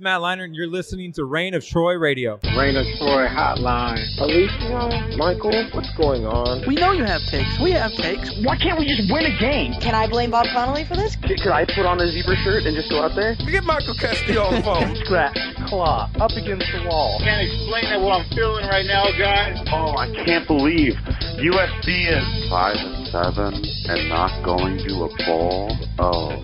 This is Matt Leinart, and you're listening to Reign of Troy Radio. Reign of Troy Hotline. Alicia, Michael, what's going on? We know you have takes. We have takes. Why can't we just win a game? Can I blame Bob Connolly for this? Could I put on a zebra shirt and just go out there? Get Michael Castillo on the phone. Scratch, claw, up against the wall. Can't explain it what I'm feeling right now, guys. Oh, I can't believe USC is five and seven and not going to a bowl. Oh.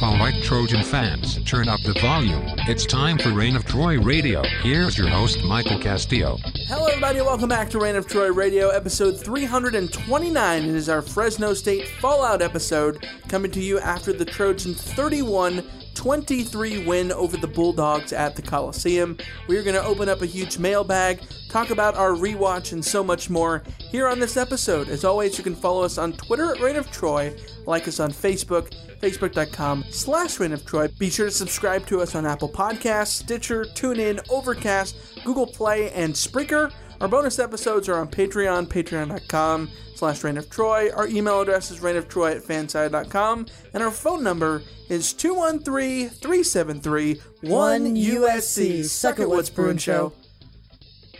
All right, Trojan fans, turn up the volume. It's time for Reign of Troy Radio. Here's your host, Michael Castillo. Hello, everybody. Welcome back to Reign of Troy Radio, episode 329. It is our Fresno State Fallout episode, coming to you after the Trojans' 31 23 win over the Bulldogs at the Coliseum. We are going to open up a huge mailbag, talk about our rewatch, and so much more here on this episode. As always, you can follow us on Twitter at Reign of Troy, like us on Facebook, facebook.com slash Reign of Troy. Be sure to subscribe to us on Apple Podcasts, Stitcher, TuneIn, Overcast, Google Play, and Spreaker. Our bonus episodes are on Patreon, patreon.com slash Reign of Troy. Our email address is reignoftroy at fanside.com. And our phone number is 213-373-1USC. Suck at What's Brewing Show.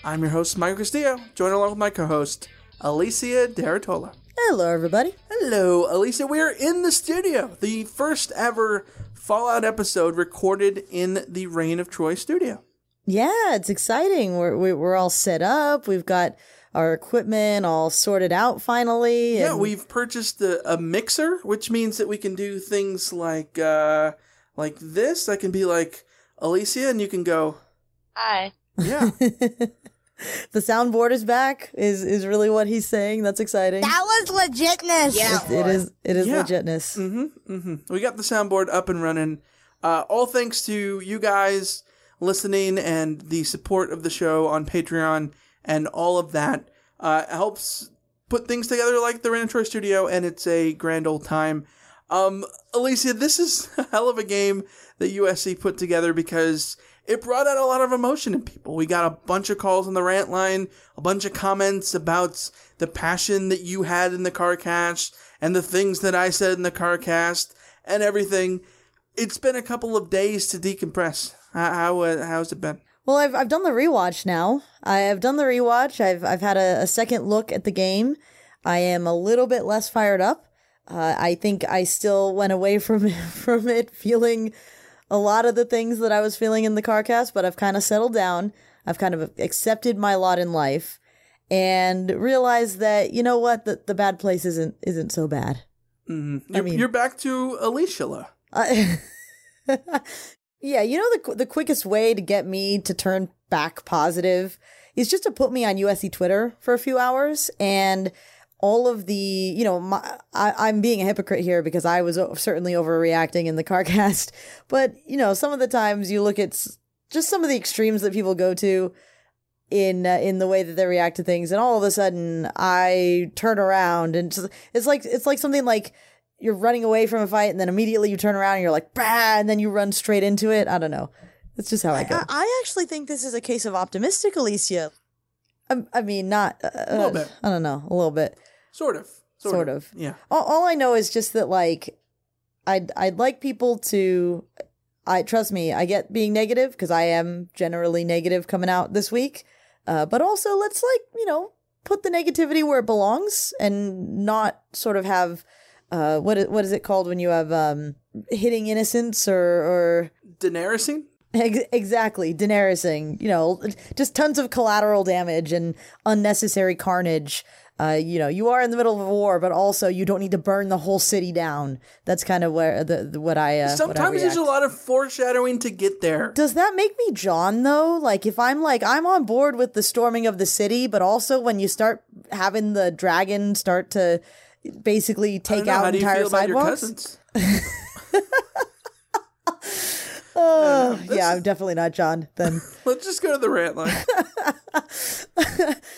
I'm your host, Michael Castillo, joined along with my co-host, Alicia de Artola. Hello, everybody. Hello, Alicia. We are in the studio. The first ever Fallout episode recorded in the Reign of Troy studio. Yeah, it's exciting. We're we- we're all set up. We've got our equipment all sorted out finally. Yeah, and- we've purchased a, a mixer, which means that we can do things like uh like this. I can be like Alicia, and you can go. Hi. Yeah. the soundboard is back. Is is really what he's saying? That's exciting. That was legitness. It- it is. It is Yeah. legitness. Mm-hmm. Mm-hmm. We got the soundboard up and running. Uh, all thanks to you guys listening and the support of the show on Patreon and all of that uh, helps put things together like the Reign of Troy Studio, and it's a grand old time. Um, Alicia, this is a hell of a game that USC put together because it brought out a lot of emotion in people. We got a bunch of calls on the rant line, a bunch of comments about the passion that you had in the car cast and the things that I said in the car cast and everything. It's been a couple of days to decompress. How, how uh, how's it been? Well, I've I've done the rewatch now. I have done the rewatch. I've I've had a, a second look at the game. I am a little bit less fired up. Uh, I think I still went away from from it feeling a lot of the things that I was feeling in the CarCast, but I've kind of settled down. I've kind of accepted my lot in life and realized that you know what the the bad place isn't isn't so bad. Mm-hmm. I You're, mean- you're back to Alicia. I- yeah, you know the the quickest way to get me to turn back positive is just to put me on USC Twitter for a few hours and all of the you know my, I, I'm being a hypocrite here because I was certainly overreacting in the CarCast, but you know some of the times you look at s- just some of the extremes that people go to in uh, in the way that they react to things and all of a sudden I turn around and just, it's like it's like something like you're running away from a fight and then immediately you turn around and you're like bah and then you run straight into it I don't know That's just how I go. I, I actually think this is a case of optimistic, Alicia. I, I mean, not uh, A little bit. I don't know, a little bit. Sort of. Sort, Sort of. of. Yeah. All, all I know is just that like I'd I'd like people to I trust me, I get being negative because I am generally negative coming out this week. Uh, but also let's like, you know, put the negativity where it belongs and not sort of have uh what is, what is it called when you have um hitting innocence or or Daenerysing? Ex- exactly, Daenerysing. You know, just tons of collateral damage and unnecessary carnage. Uh, you know, you are in the middle of a war, but also you don't need to burn the whole city down. That's kind of where the, the what I uh, what I Sometimes there's a lot of foreshadowing to get there. Does that make me John though? Like if I'm like I'm on board with the storming of the city, but also when you start having the dragon start to basically take know, out how do you entire feel about your sidewalks. Oh, yeah, I'm definitely not John then. Let's just go to the rant line.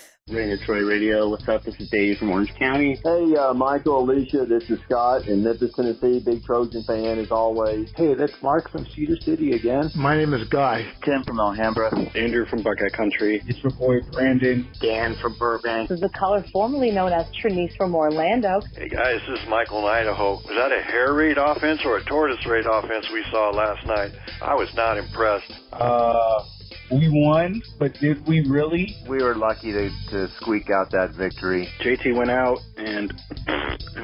Reign of Troy Radio. What's up? This is Dave from Orange County. Hey, uh, Michael, Alicia, this is Scott in Memphis, Tennessee. Big Trojan fan as always. Hey, that's Mark from Cedar City again. My name is Guy. Tim from Alhambra. Andrew from Buckeye Country. It's your boy Brandon. Dan from Burbank. This is the color formerly known as Trinice from Orlando. Hey guys, this is Michael in Idaho. Was that a hair raid offense or a tortoise raid offense we saw last night? I was not impressed. Uh, we won, but did we really? We were lucky to, to squeak out that victory. JT went out and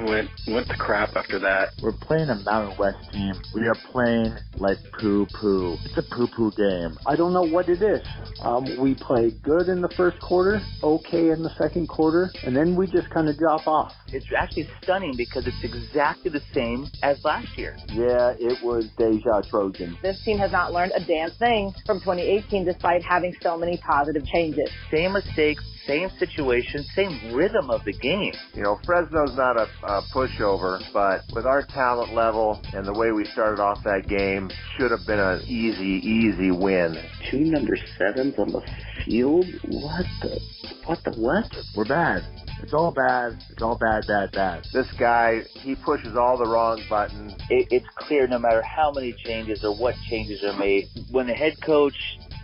went went to crap after that. We're playing a Mountain West team. We are playing like poo poo. It's a poo poo game. I don't know what it is. Um, we play good in the first quarter, okay in the second quarter, and then we just kind of drop off. It's actually stunning because it's exactly the same as last year. Yeah, it was Deja Trojan. This team has not learned a damn thing from 2018 despite having so many positive changes. Same mistakes, same situation, same rhythm of the game. You know, Fresno's not a, a pushover, but with our talent level and the way we started off that game, should have been an easy, easy win. Two number sevens on the field? What the what the what? We're bad. It's all bad. It's all bad, bad, bad. This guy, he pushes all the wrong buttons. It, it's clear no matter how many changes or what changes are made, when the head coach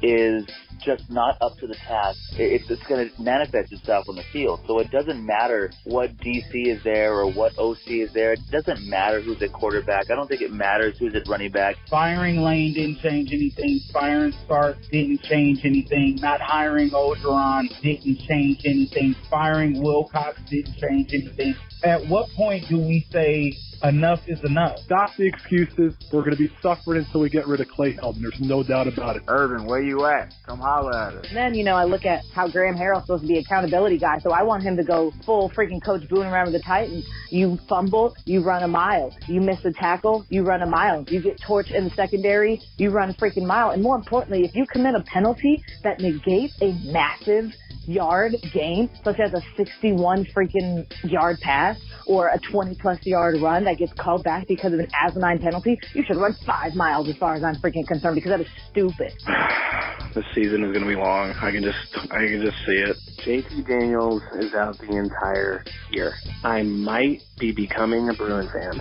is just not up to the task, it, it's going to manifest itself on the field. So it doesn't matter what DC is there or what OC is there. It doesn't matter who's at quarterback. I don't think it matters who's at running back. Firing Lane didn't change anything. Firing Stark didn't change anything. Not hiring Orgeron didn't change anything. Firing Wilcox didn't change anything. At what point do we say enough is enough? Stop the excuses. We're going to be suffering until we get rid of Clay Helton. There's no doubt about it. Urban, where you at? Come holler at us. And then, you know, I look at how Graham Harrell's supposed to be accountability guy, so I want him to go full freaking coach booing around with the Titans. You fumble, you run a mile. You miss a tackle, you run a mile. You get torched in the secondary, you run a freaking mile. And more importantly, if you commit a penalty that negates a massive yard gain, such as a 61 freaking yard pass or a 20 plus yard run that gets called back because of an asinine penalty, you should run five miles as far as I'm freaking concerned because that is stupid. This season is going to be long. I can just I can just see it. JT Daniels is out the entire year. I might be becoming a Bruin fan.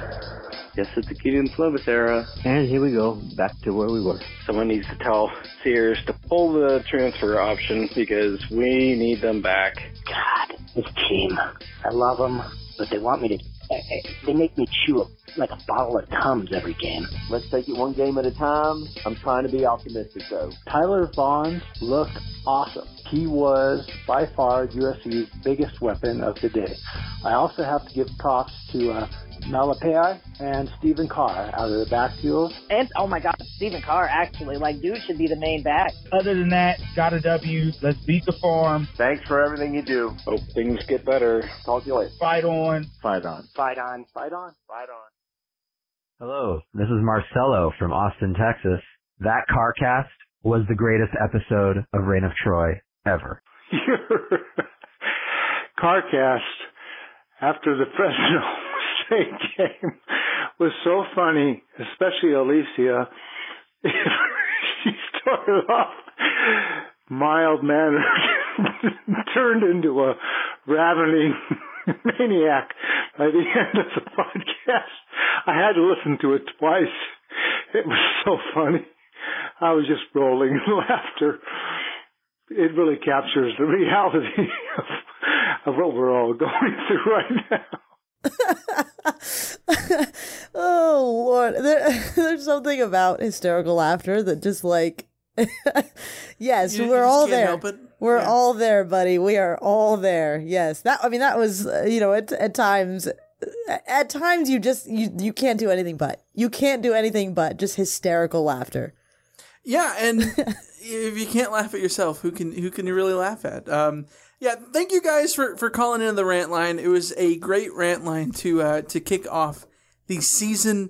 Yes, it's the Gideon Slovis era. And here we go, back to where we were. Someone needs to tell Sears to pull the transfer option because we need them back. God, this team. I love them, but they want me to. I- I- They make me chew like a bottle of Tums every game. Let's take it one game at a time. I'm trying to be optimistic though. Tyler Vaughn looked awesome. He was by far USC's biggest weapon of the day. I also have to give props to uh, Malepeai and Stephen Carr out of the backfield. And oh my God, Stephen Carr actually, like, dude should be the main back. Other than that, got a W. Let's beat the farm. Thanks for everything you do. Hope things get better. Talk to you later. Fight on. Fight on. Fight on. Fight on. Fight on. Hello, this is Marcelo from Austin, Texas. That CarCast was the greatest episode of Reign of Troy ever. CarCast after the Fresno Game was so funny, especially Alicia. she started off mild mannered, turned into a ravening maniac by the end of the podcast. I had to listen to it twice. It was so funny. I was just rolling in laughter. It really captures the reality of, of what we're all going through right now. oh Lord, there, there's something about hysterical laughter that just like, yes, You- you we're just all there. We're Yeah. all there, buddy. We are all there. Yes, that. I mean, that was uh, you know at at times. At times, you just you you can't do anything but you can't do anything but just hysterical laughter. Yeah, and if you can't laugh at yourself, who can who can you really laugh at? Um, yeah, thank you guys for, for calling in the rant line. It was a great rant line to uh, to kick off the season.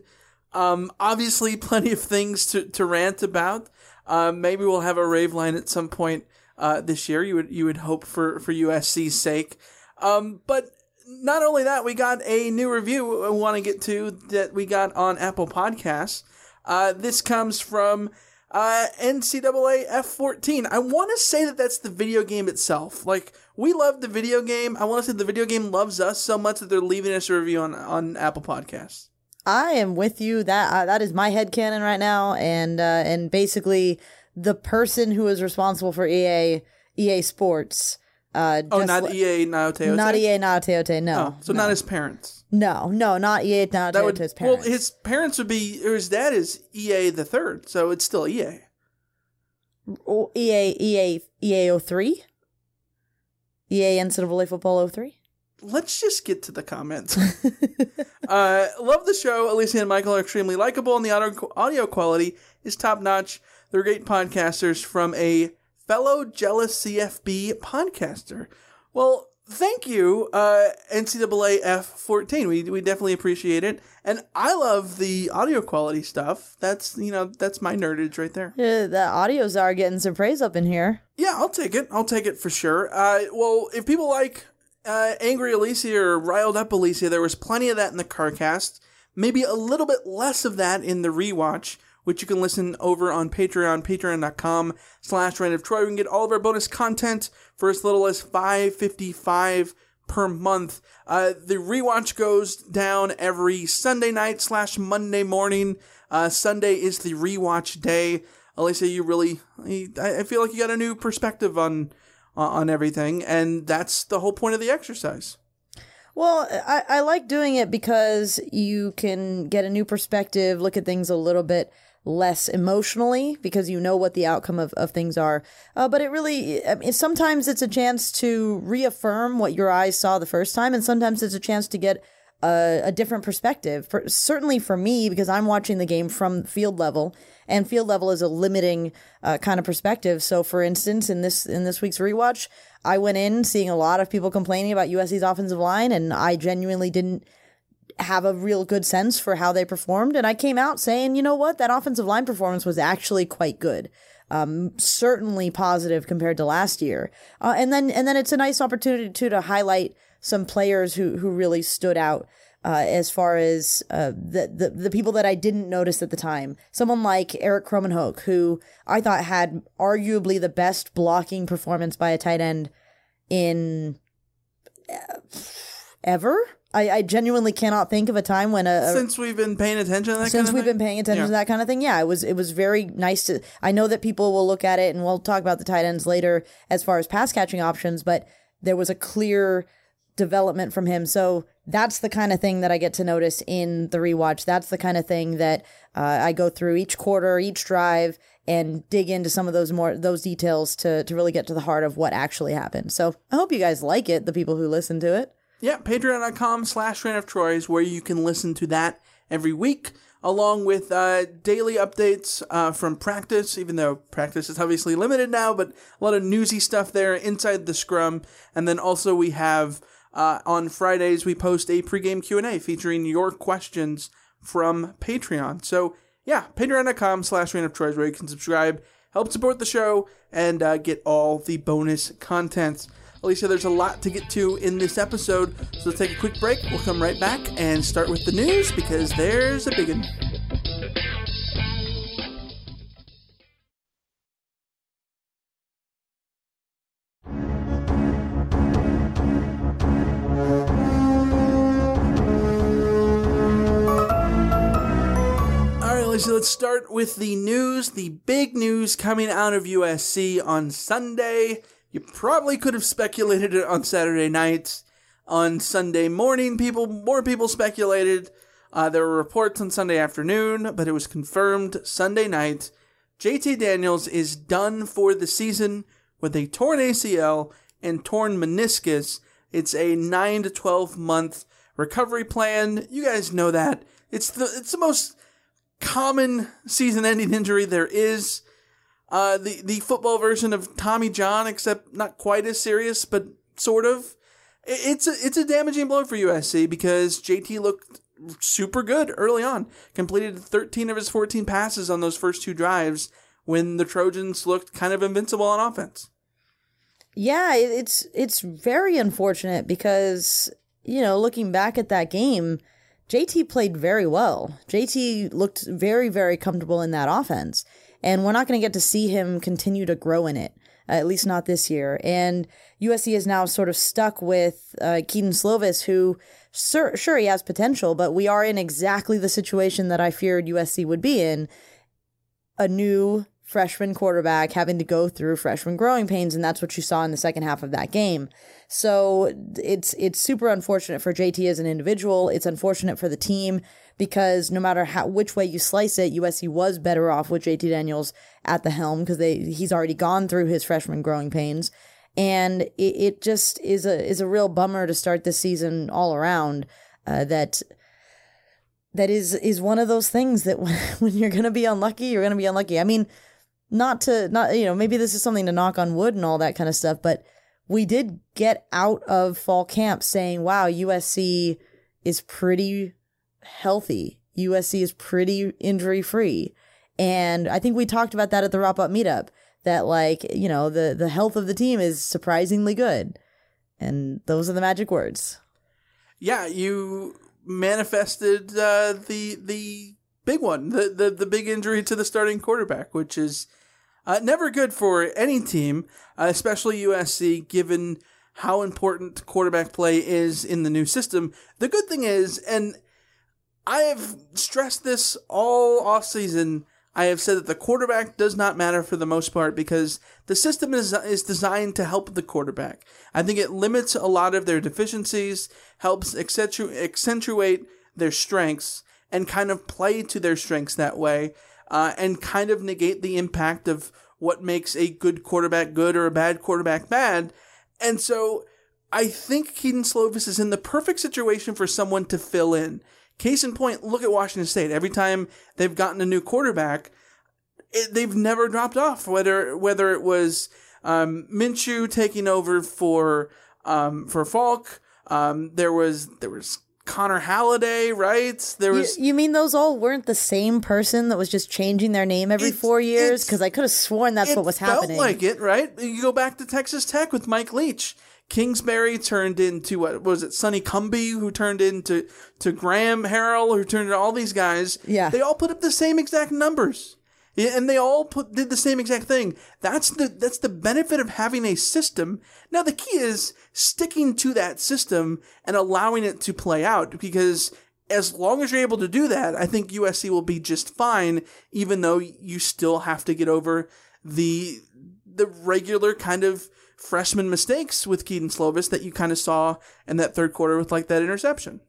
Um, obviously, plenty of things to, to rant about. Uh, maybe we'll have a rave line at some point uh, this year. You would you would hope for for USC's sake. Um, but not only that, we got a new review I want to get to that we got on Apple Podcasts. Uh, this comes from uh, NCAA F14. I want to say that that's the video game itself. Like, we love the video game. I want to say the video game loves us so much that they're leaving us a review on, on Apple Podcasts. I am with you. That uh, that is my head headcanon right now, and uh, and basically the person who is responsible for EA EA Sports. Uh, Oh, not EA Naoteote? Not EA Naoteote. No, Oh, so not his parents. no, no, not EA That would, parents. well, his parents would be, or his dad is EA the third, so it's still EA. Oh, EA EA EA 03? EA NCAA Football 03? let's just get to the comments. uh, love the show. Alicia and Michael are extremely likable, and the audio, audio quality is top notch. They're great podcasters from a fellow jealous CFB podcaster. Well, thank you, uh, NCAA F14. We, we definitely appreciate it. And I love the audio quality stuff. That's, you know, that's my nerdage right there. Yeah, the audios are getting some praise up in here. Yeah, I'll take it. I'll take it for sure. Uh, well, if people like uh, Angry Alicia or Riled Up Alicia, there was plenty of that in the CarCast. Maybe a little bit less of that in the rewatch, which you can listen over on Patreon, patreon.com slash Reign of Troy. We can get all of our bonus content for as little as five fifty five per month. Uh, the rewatch goes down every Sunday night slash Monday morning. Uh, Sunday is the rewatch day. Alicia, you really, I feel like you got a new perspective on on everything, and that's the whole point of the exercise. Well, I, I like doing it because you can get a new perspective, look at things a little bit less emotionally because you know what the outcome of, of things are. Uh, but it really, I mean, sometimes it's a chance to reaffirm what your eyes saw the first time, and sometimes it's a chance to get a, a different perspective. For, certainly for me, because I'm watching the game from field level, and field level is a limiting uh, kind of perspective. So, for instance, in this in this week's rewatch, I went in seeing a lot of people complaining about USC's offensive line, and I genuinely didn't have a real good sense for how they performed. And I came out saying, you know what, that offensive line performance was actually quite good. Um, certainly positive compared to last year. Uh, and then and then it's a nice opportunity too to highlight some players who who really stood out. Uh, as far as uh, the, the the people that I didn't notice at the time, someone like Erik Krommenhoek, who I thought had arguably the best blocking performance by a tight end in uh, ever. I, I genuinely cannot think of a time when a, a Since we've been paying attention to that since kind of we've thing? been paying attention Yeah. to that kind of thing yeah it was it was very nice to i know that people will look at it and we'll talk about the tight ends later as far as pass catching options but there was a clear development from him so that's the kind of thing that i get to notice in the rewatch that's the kind of thing that uh, i go through each quarter each drive and dig into some of those more those details to to really get to the heart of what actually happened so i hope you guys like it the people who listen to it Yeah, patreon.com slash Reign of Troy is where you can listen to that every week, along with uh, daily updates uh, from practice, even though practice is obviously limited now, but a lot of newsy stuff there inside the scrum. And then also we have, uh, on Fridays, we post a pregame Q&A featuring your questions from Patreon. So yeah, patreon.com slash Reign of Troy is where you can subscribe, help support the show, and uh, get all the bonus content. Alicia, there's a lot to get to in this episode, so let's take a quick break. We'll come right back and start with the news because there's a big one. Boys, let's start with the news, the big news coming out of USC on Sunday. You probably could have speculated it on Saturday night. On Sunday morning, people more people speculated. Uh, there were reports on Sunday afternoon, but it was confirmed Sunday night. JT Daniels is done for the season with a torn ACL and torn meniscus. It's a 9 to 12 month recovery plan. You guys know that. It's the it's the most common season-ending injury there is. Uh, the the football version of Tommy John, except not quite as serious, but sort of. It's a it's a damaging blow for USC because JT looked super good early on. Completed 13 of his 14 passes on those first two drives when the Trojans looked kind of invincible on offense. Yeah, it's it's very unfortunate because you know, looking back at that game, JT played very well. JT looked very, very comfortable in that offense. And we're not going to get to see him continue to grow in it, at least not this year. And USC is now sort of stuck with uh, Kedon Slovis, who, sure, sure, he has potential, but we are in exactly the situation that I feared USC would be in a new freshman quarterback having to go through freshman growing pains, and that's what you saw in the second half of that game. So it's it's super unfortunate for JT as an individual. It's unfortunate for the team because no matter how which way you slice it, USC was better off with JT Daniels at the helm because they he's already gone through his freshman growing pains. And it, it just is a is a real bummer to start this season all around. Uh, that that is is one of those things that when, when you're to be unlucky, you're to be unlucky. I mean, not to not you know maybe this is something to knock on wood and all that kind of stuff but we did get out of fall camp saying wow usc is pretty healthy. Usc is pretty injury free and i think we talked about that at the wrap up meetup that like you know the the health of the team is surprisingly good. And those are the magic words. Yeah you manifested uh, the the big one the, the the big injury to the starting quarterback which is uh, never good for any team, uh, especially USC, given how important quarterback play is in the new system. The good thing is, and I have stressed this all offseason, I have said that the quarterback does not matter for the most part because the system is, is designed to help the quarterback. I think it limits a lot of their deficiencies, helps accentu- accentuate their strengths, and kind of play to their strengths that way uh, and kind of negate the impact of what makes a good quarterback good or a bad quarterback bad. And so I think Kedon Slovis is in the perfect situation for someone to fill in. Case in point, look at Washington State. Every time they've gotten a new quarterback, it, they've never dropped off. Whether whether it was um, Minshew taking over for um, for Falk, um, there was there was Connor Halliday, right? There was. You, you, mean those all weren't the same person that was just changing their name every four years? Because I could have sworn that's what was happening. Felt like it, right? You go back to Texas Tech with Mike Leach. Kingsbury turned into what was it? Sonny Cumbie, who turned into to Graham Harrell, who turned into all these guys. Yeah, they all put up the same exact numbers and they all put, did the same exact thing. That's the that's the benefit of having a system. Now the key is sticking to that system and allowing it to play out because as long as you're able to do that, I think USC will be just fine even though you still have to get over the the regular kind of freshman mistakes with Kedon Slovis that you kind of saw in that third quarter with like that interception.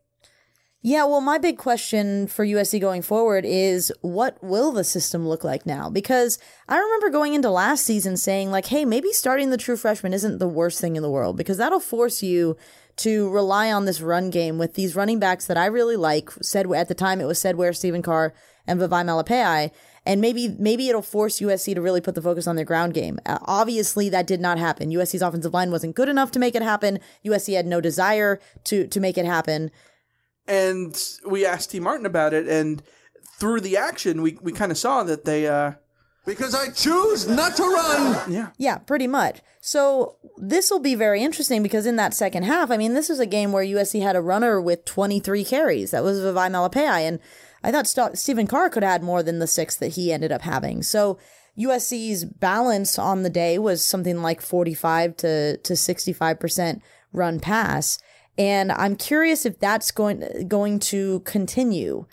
Yeah, well, my big question for USC going forward is what will the system look like now? Because I remember going into last season saying, like, hey, maybe starting the true freshman isn't the worst thing in the world because that'll force you to rely on this run game with these running backs that I really like. Said at the time it was said where Stephen Carr and Vavae Malepeai. And maybe maybe it'll force USC to really put the focus on their ground game. Uh, obviously, that did not happen. USC's offensive line wasn't good enough to make it happen. USC had no desire to to make it happen. And we asked Tee Martin about it, and through the action, we, we kind of saw that they. Uh, because I choose not to run. Yeah. Yeah, pretty much. So this will be very interesting because in that second half, I mean, this was a game where USC had a runner with 23 carries. That was Vavae Malepeai. And I thought St- Stephen Carr could add more than the six that he ended up having. So USC's balance on the day was something like 45 to, to 65% run pass. And I'm curious if that's going going to continue.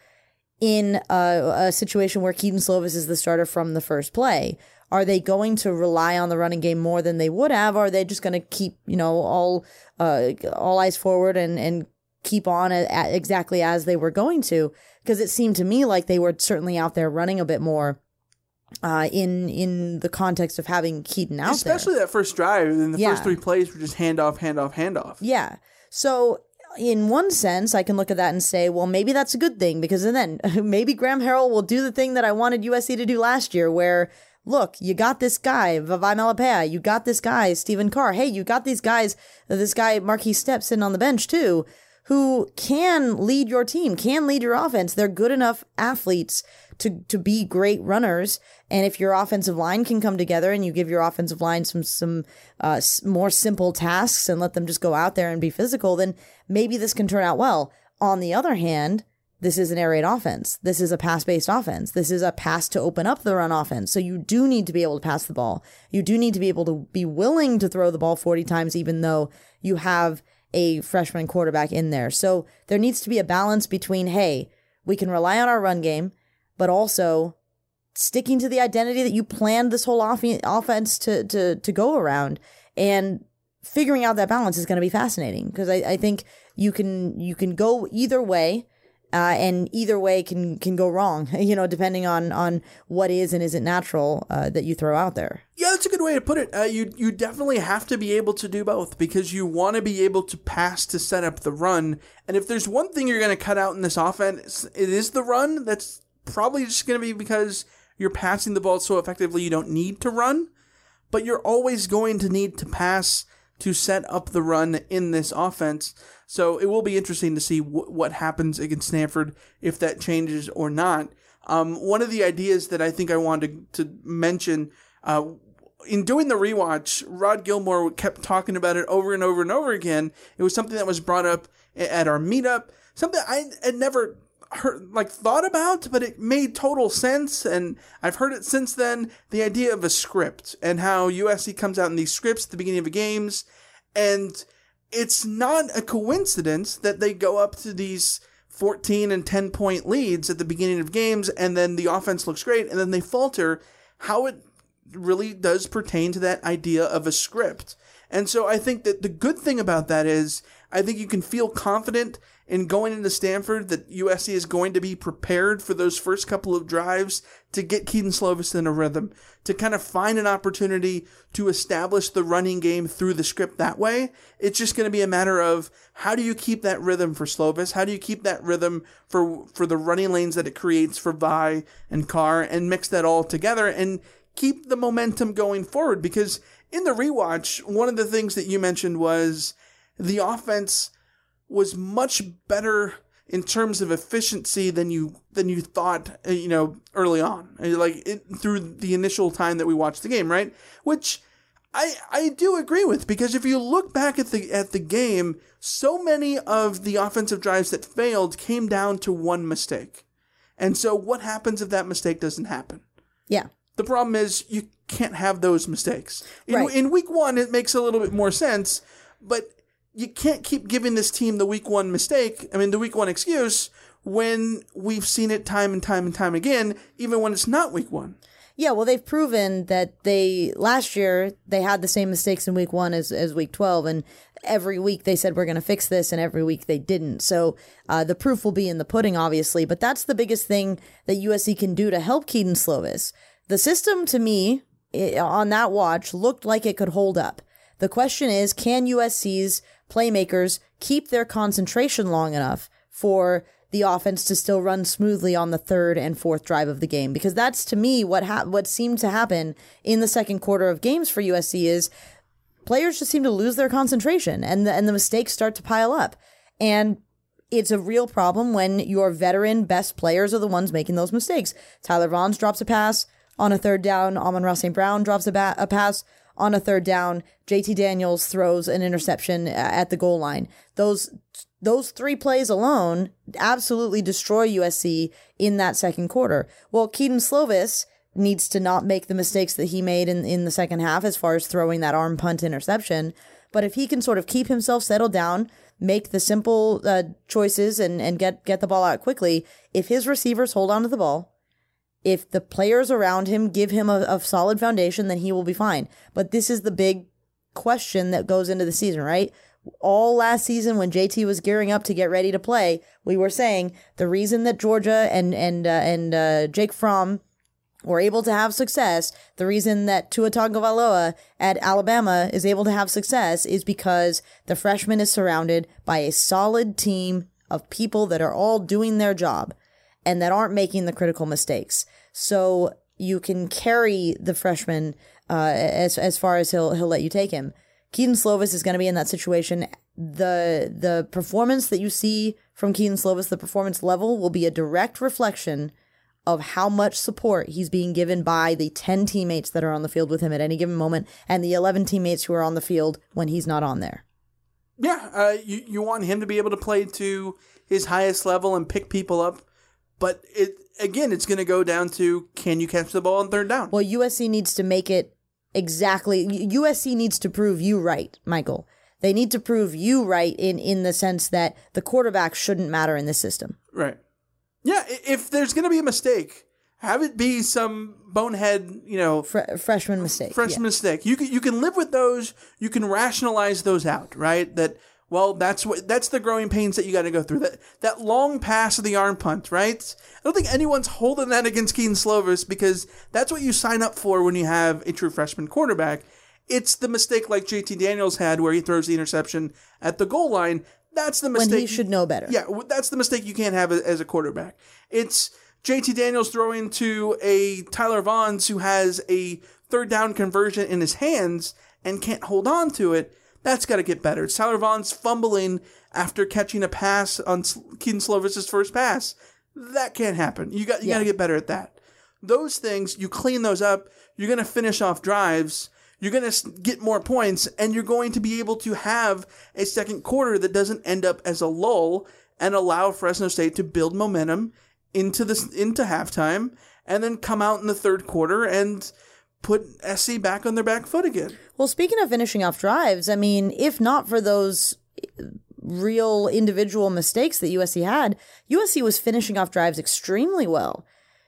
in a, a situation where Kedon Slovis is the starter from the first play? Are they going to rely on the running game more than they would have? Or are they just going to keep, you know, all uh, all eyes forward and and keep on a, a, exactly as they were going to? Because it seemed to me like they were certainly out there running a bit more uh, in in the context of having Kedon out Especially there. that first drive, and the Yeah. first three plays were just handoff, handoff, handoff. Yeah. So in one sense, I can look at that and say, well, maybe that's a good thing because then maybe Graham Harrell will do the thing that I wanted USC to do last year, where look, you got this guy, Vavae Malepeai, you got this guy, Stephen Carr. Hey, you got these guys, this guy, Markese Steps sitting on the bench too, who can lead your team, can lead your offense. They're good enough athletes to, to be great runners. And if your offensive line can come together and you give your offensive line some, some, uh, more simple tasks and let them just go out there and be physical, then maybe this can turn out well. On the other hand, this is an air raid offense. This is a pass based offense. This is a pass to open up the run offense. So you do need to be able to pass the ball. You do need to be able to be willing to throw the ball 40 times, even though you have a freshman quarterback in there. So there needs to be a balance between, hey, we can rely on our run game, but also sticking to the identity that you planned this whole off- offense to, to, to go around and figuring out that balance is going to be fascinating because I, I think you can, you can go either way. Uh, and either way can can go wrong, you know, depending on on what is and isn't natural uh, that you throw out there. Yeah, that's a good way to put it. Uh, you you definitely have to be able to do both because you want to be able to pass to set up the run. And if there's one thing you're going to cut out in this offense, it is the run. That's probably just going to be because you're passing the ball so effectively you don't need to run, but you're always going to need to pass to set up the run in this offense. So it will be interesting to see wh- what happens against Stanford if that changes or not. Um, one of the ideas that I think I wanted to mention uh, in doing the rewatch, Rod Gilmore kept talking about it over and over and over again. It was something that was brought up at our meetup, something I had never heard, like thought about, but it made total sense. And I've heard it since then. The idea of a script and how USC comes out in these scripts at the beginning of the games, and it's not a coincidence that they go up to these 14 and 10 point leads at the beginning of games and then the offense looks great and then they falter. How it really does pertain to that idea of a script. And so i think that the good thing about that is i think you can feel confident in going into stanford that usc is going to be prepared for those first couple of drives to get kedon slovis in a rhythm to kind of find an opportunity to establish the running game through the script that way. It's just going to be a matter of how do you keep that rhythm for Slovis? How do you keep that rhythm for for the running lanes that it creates for Vi and Carr and mix that all together and keep the momentum going forward because in the rewatch, one of the things that you mentioned was the offense was much better in terms of efficiency than you than you thought uh, you know early on Uh, like it, through the initial time that we watched the game right which I I do agree with because if you look back at the at the game so many of the offensive drives that failed came down to one mistake and so what happens if that mistake doesn't happen Yeah. the problem is you can't have those mistakes. In, Right. in week one, it makes a little bit more sense, but you can't keep giving this team the week one mistake, I mean, the week one excuse, when we've seen it time and time and time again, even when it's not week one. Yeah, well, they've proven that they last year they had the same mistakes in week one as, as week twelve, and every week they said we're going to fix this, and every week they didn't. So uh, the proof will be in the pudding, obviously. But that's the biggest thing that USC can do to help Kedon Slovis. The system, to me, i on that watch, looked like it could hold up. The question is, can USC's playmakers keep their concentration long enough for the offense to still run smoothly on the third and fourth drive of the game? Because that's to me what ha- what seemed to happen in the second quarter of games for USC is players just seem to lose their concentration and the, and the mistakes start to pile up. And it's a real problem when your veteran best players are the ones making those mistakes. Tyler Vaughns drops a pass on a third down. Amon-Ra St. Brown drops a, ba- a pass on a third down. JT Daniels throws an interception at the goal line. Those those three plays alone absolutely destroy USC in that second quarter. Well, Kedon Slovis needs to not make the mistakes that he made in, in the second half as far as throwing that arm punt interception. But if he can sort of keep himself settled down, make the simple uh, choices and, and get, get the ball out quickly, if his receivers hold on to the ball, if the players around him give him a, a solid foundation, then he will be fine. But this is the big question that goes into the season, right? All last season, when JT was gearing up to get ready to play, we were saying the reason that Georgia and and uh, and uh, Jake Fromm were able to have success, the reason that Tua Tagovailoa at Alabama is able to have success is because the freshman is surrounded by a solid team of people that are all doing their job and that aren't making the critical mistakes. So you can carry the freshman uh, as as far as he'll he'll let you take him. Kedon Slovis is going to be in that situation. The the performance that you see from Kedon Slovis, the performance level, will be a direct reflection of how much support he's being given by the 10 teammates that are on the field with him at any given moment and the 11 teammates who are on the field when he's not on there. Yeah, uh, you, you want him to be able to play to his highest level and pick people up. But it again, it's going to go down to can you catch the ball on third down? Well, USC needs to make it exactly. USC needs to prove you right, Michael. They need to prove you right in, in the sense that the quarterback shouldn't matter in this system. Right. Yeah, if there's going to be a mistake, have it be some bonehead, you know, Fre- freshman mistake. freshman yeah. mistake. You can you can live with those. You can rationalize those out, right? That well, that's what that's the growing pains that you got to go through. That that long pass of the arm punt, right? I don't think anyone's holding that against Kedon Slovis because that's what you sign up for when you have a true freshman quarterback. It's the mistake like JT Daniels had where he throws the interception at the goal line. That's the mistake When he should know better. Yeah, that's the mistake you can't have as a quarterback. It's JT Daniels throwing to a Tyler Vaughns who has a third down conversion in his hands and can't hold on to it. That's got to get better. Tyler Vaughns fumbling after catching a pass on Kedon Slovis's first pass. That can't happen. You got you got to get better at that. Those things you clean those up. You're going to finish off drives. You're going to get more points, and you're going to be able to have a second quarter that doesn't end up as a lull and allow Fresno State to build momentum into this into halftime, and then come out in the third quarter and put SC back on their back foot again. Well, speaking of finishing off drives, I mean, if not for those real individual mistakes that USC had, USC was finishing off drives extremely well.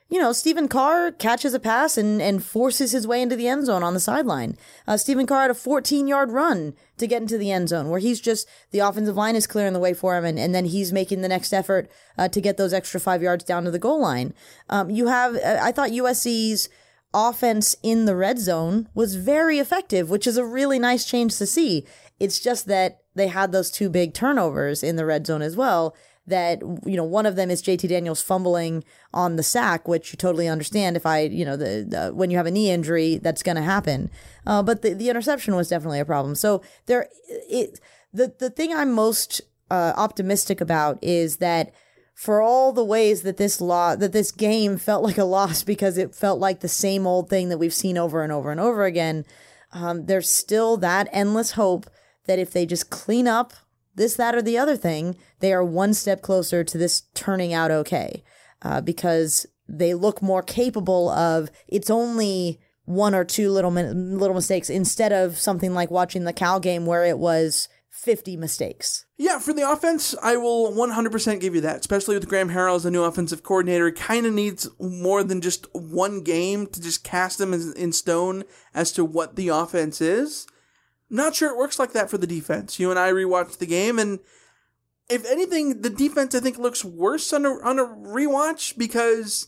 You know, Stephen Carr catches a pass and, and forces his way into the end zone on the sideline. Uh, Stephen Carr had a 14 yard run to get into the end zone where he's just, the offensive line is clearing the way for him and, and then he's making the next effort uh, to get those extra five yards down to the goal line. Um, you have, uh, I thought USC's offense in the red zone was very effective, which is a really nice change to see. It's just that they had those two big turnovers in the red zone as well. That, you know, one of them is JT Daniels fumbling on the sack, which you totally understand. If I, you know, the, the when you have a knee injury, that's going to happen. Uh, but the, the interception was definitely a problem. So there, it, the, the thing I'm most uh, optimistic about is that for all the ways that this law that this game felt like a loss because it felt like the same old thing that we've seen over and over and over again um, there's still that endless hope that if they just clean up this that or the other thing they are one step closer to this turning out okay uh, because they look more capable of it's only one or two little little mistakes instead of something like watching the Cal game where it was 50 mistakes Yeah, for the offense, I will 100% give you that, especially with Graham Harrell as the new offensive coordinator. It kind of needs more than just one game to just cast them in stone as to what the offense is. Not sure it works like that for the defense. You and I rewatched the game, and if anything, the defense I think looks worse on a, on a rewatch because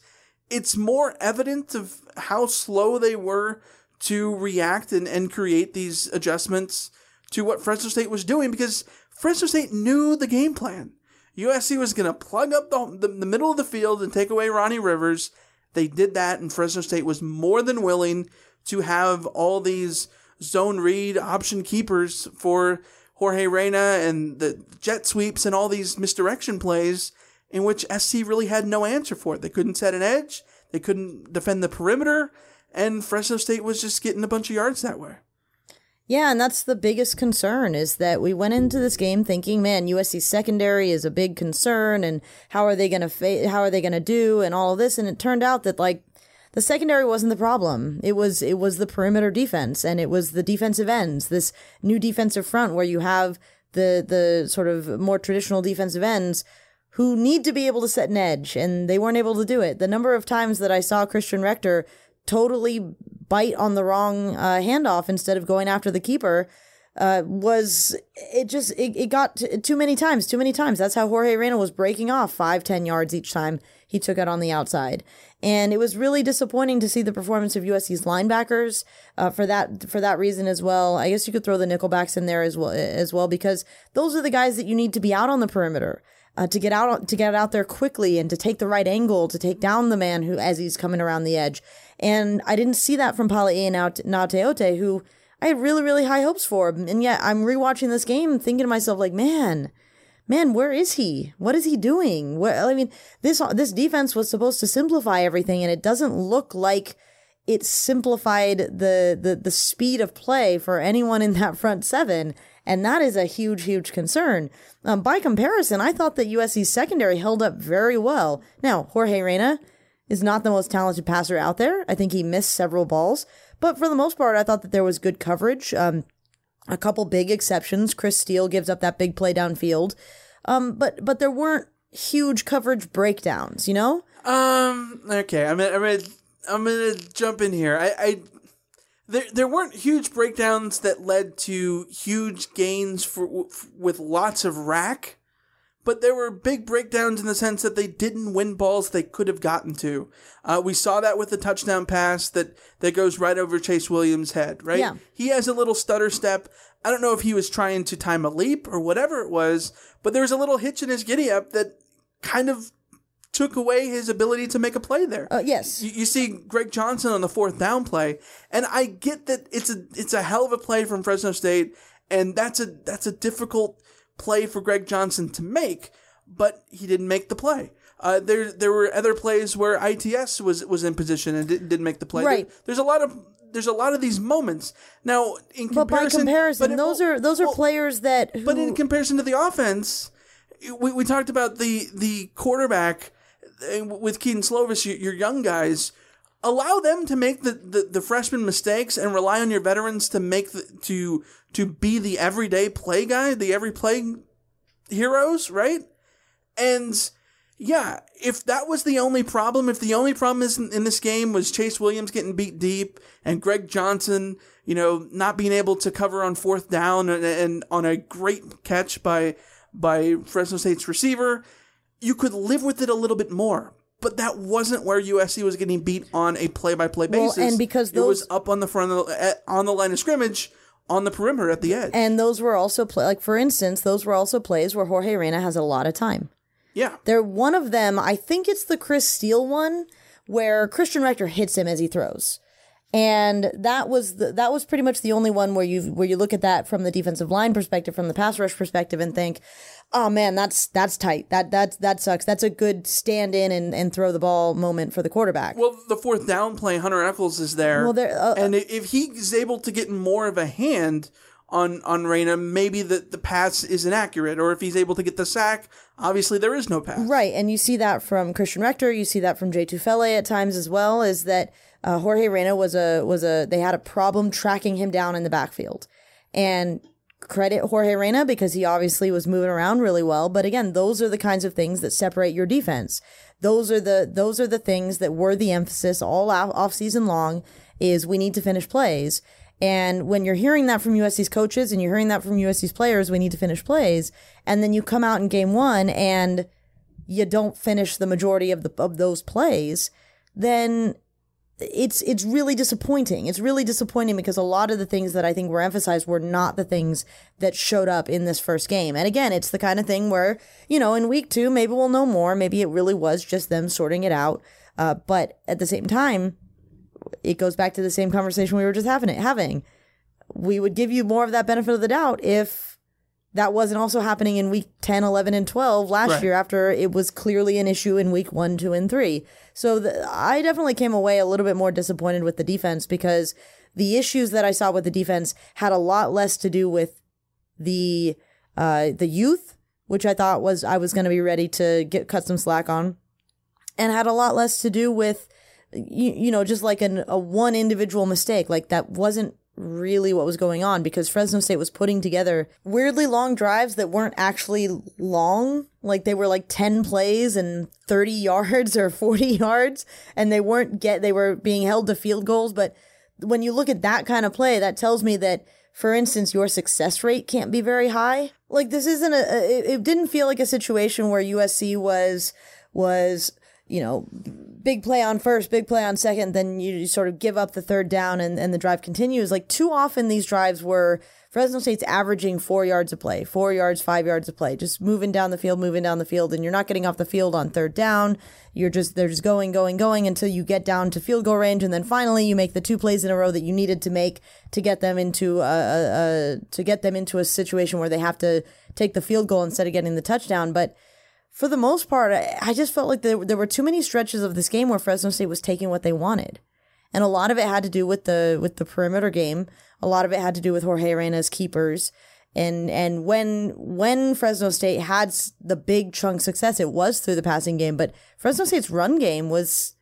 it's more evident of how slow they were to react and, and create these adjustments to what Fresno State was doing because Fresno State knew the game plan. USC was going to plug up the, the, the middle of the field and take away Ronnie Rivers. They did that, and Fresno State was more than willing to have all these zone read option keepers for Jorge Reyna and the jet sweeps and all these misdirection plays in which SC really had no answer for it. They couldn't set an edge, they couldn't defend the perimeter, and Fresno State was just getting a bunch of yards that way. Yeah, and that's the biggest concern is that we went into this game thinking, man, USC secondary is a big concern, and how are they gonna fa- how are they gonna do, and all of this, and it turned out that like the secondary wasn't the problem. It was it was the perimeter defense and it was the defensive ends. This new defensive front where you have the the sort of more traditional defensive ends who need to be able to set an edge and they weren't able to do it. The number of times that I saw Christian Rector totally bite on the wrong uh, handoff instead of going after the keeper uh, was it just it, it got t- too many times too many times. That's how jorge reyna was breaking off five ten yards each time he took it on the outside. And it was really disappointing to see the performance of usc's linebackers uh, for that for that reason as well. I guess you could throw the nickelbacks in there as well as well because those are the guys that you need to be out on the perimeter uh, to get out to get out there quickly and to take the right angle to take down the man who as he's coming around the edge and i didn't see that from Palaie and Gaoteote who I had really, really high hopes for. And yet I'm rewatching this game thinking to myself, like, man, man, where is he? What is he doing? Where, I mean, this, this defense was supposed to simplify everything and it doesn't look like it simplified the, the, the speed of play for anyone in that front seven. And that is a huge, huge concern. Um, by comparison, I thought that USC's secondary held up very well. Now, Jorge Reyna is not the most talented passer out there. I think he missed several balls, but for the most part, I thought that there was good coverage. Um, a couple big exceptions. Chris Steele gives up that big play downfield. Um, but but there weren't huge coverage breakdowns, you know? Um. Okay. I'm gonna, I'm gonna, I'm gonna jump in here. I, I there there weren't huge breakdowns that led to huge gains for with lots of rack but there were big breakdowns in the sense that they didn't win balls they could have gotten to. Uh, we saw that with the touchdown pass that, that goes right over Chase Williams' head, right? Yeah. He has a little stutter step. I don't know if he was trying to time a leap or whatever it was, but there was a little hitch in his giddy up that kind of took away his ability to make a play there. Uh, yes. You, you, see Greg Johnson on the fourth down play, and I get that it's a it's a hell of a play from Fresno State, and that's a that's a difficult play for Greg Johnson to make, but he didn't make the play. Uh, there there were other plays where ITS was was in position and didn't, didn't make the play. Right. There, there's a lot of there's a lot of these moments now. In comparison. but by comparison, but those are those are well, players that. Who, but in comparison to the offense, we, we talked about the the quarterback Uh, with Kedon Slovis, your, your young guys. Allow them to make the, the, the freshman mistakes and rely on your veterans to make the, to to be the everyday play guy, the every play heroes, right? And yeah, if that was the only problem, if the only problem is in, in, this game was Chase Williams getting beat deep and Greg Johnson, you know, not being able to cover on fourth down and, and on a great catch by by Fresno State's receiver, you could live with it a little bit more. But that wasn't where USC was getting beat on a play-by-play basis. Well, and because those, it was up on the front of the, on the line of scrimmage on the perimeter at the edge. And those were also play like for instance, those were also plays where Jorge Reyna has a lot of time. Yeah. They're one of them, I think it's the Chris Steele one where Christian Rector hits him as he throws. And that was the, that was pretty much the only one where you where you look at that from the defensive line perspective, from the pass rush perspective, and think, oh man, that's that's tight. That that that sucks. That's a good stand in and, and throw the ball moment for the quarterback. Well, the fourth down play, Hunter Echols is there. Well, there uh, and if he's able to get more of a hand on on Reyna, maybe the the pass is inaccurate, or if he's able to get the sack, obviously there is no pass. Right, and you see that from Christian Rector. You see that from Jay Tufele at times as well. Is that uh, Jorge Reyna was a was a they had a problem tracking him down in the backfield, and credit Jorge Reyna because he obviously was moving around really well. But again, those are the kinds of things that separate your defense. Those are the those are the things that were the emphasis all off season long. Is we need to finish plays. And when you're hearing that from USC's coaches and you're hearing that from USC's players, we need to finish plays. And then you come out in game one and you don't finish the majority of the of those plays, then it's it's really disappointing. It's really disappointing because a lot of the things that I think were emphasized were not the things that showed up in this first game. And again, it's the kind of thing where you know in week two maybe we'll know more. Maybe it really was just them sorting it out. Uh, but at the same time, it goes back to the same conversation we were just having. It having we would give you more of that benefit of the doubt if that wasn't also happening in week 10, 11, and 12 last Right. year after it was clearly an issue in week 1, 2, and 3. So the, I definitely came away a little bit more disappointed with the defense because the issues that I saw with the defense had a lot less to do with the uh, the youth, which I thought was I was going to be ready to get cut some slack on, and had a lot less to do with you, you know, just like an, a one individual mistake. Like that wasn't really what was going on because Fresno State was putting together weirdly long drives that weren't actually long. Like they were like 10 plays and 30 yards or 40 yards and they weren't get, they were being held to field goals. But when you look at that kind of play, that tells me that, for instance, your success rate can't be very high. Like this isn't a, it, it didn't feel like a situation where USC was, was, you know, big play on first, big play on second, then you sort of give up the third down and, and the drive continues. Like too often these drives were Fresno State's averaging four yards of play, four yards, five yards of play, just moving down the field, moving down the field, and you're not getting off the field on third down. You're just they're just going, going, going until you get down to field goal range, and then finally you make the two plays in a row that you needed to make to get them into a, a, a to get them into a situation where they have to take the field goal instead of getting the touchdown. But for the most part, I, just felt like there, there were too many stretches of this game where Fresno State was taking what they wanted. And a lot of it had to do with the with the perimeter game. A lot of it had to do with Jorge Reyna's keepers. And and when when Fresno State had the big chunk success, it was through the passing game. But Fresno State's run game was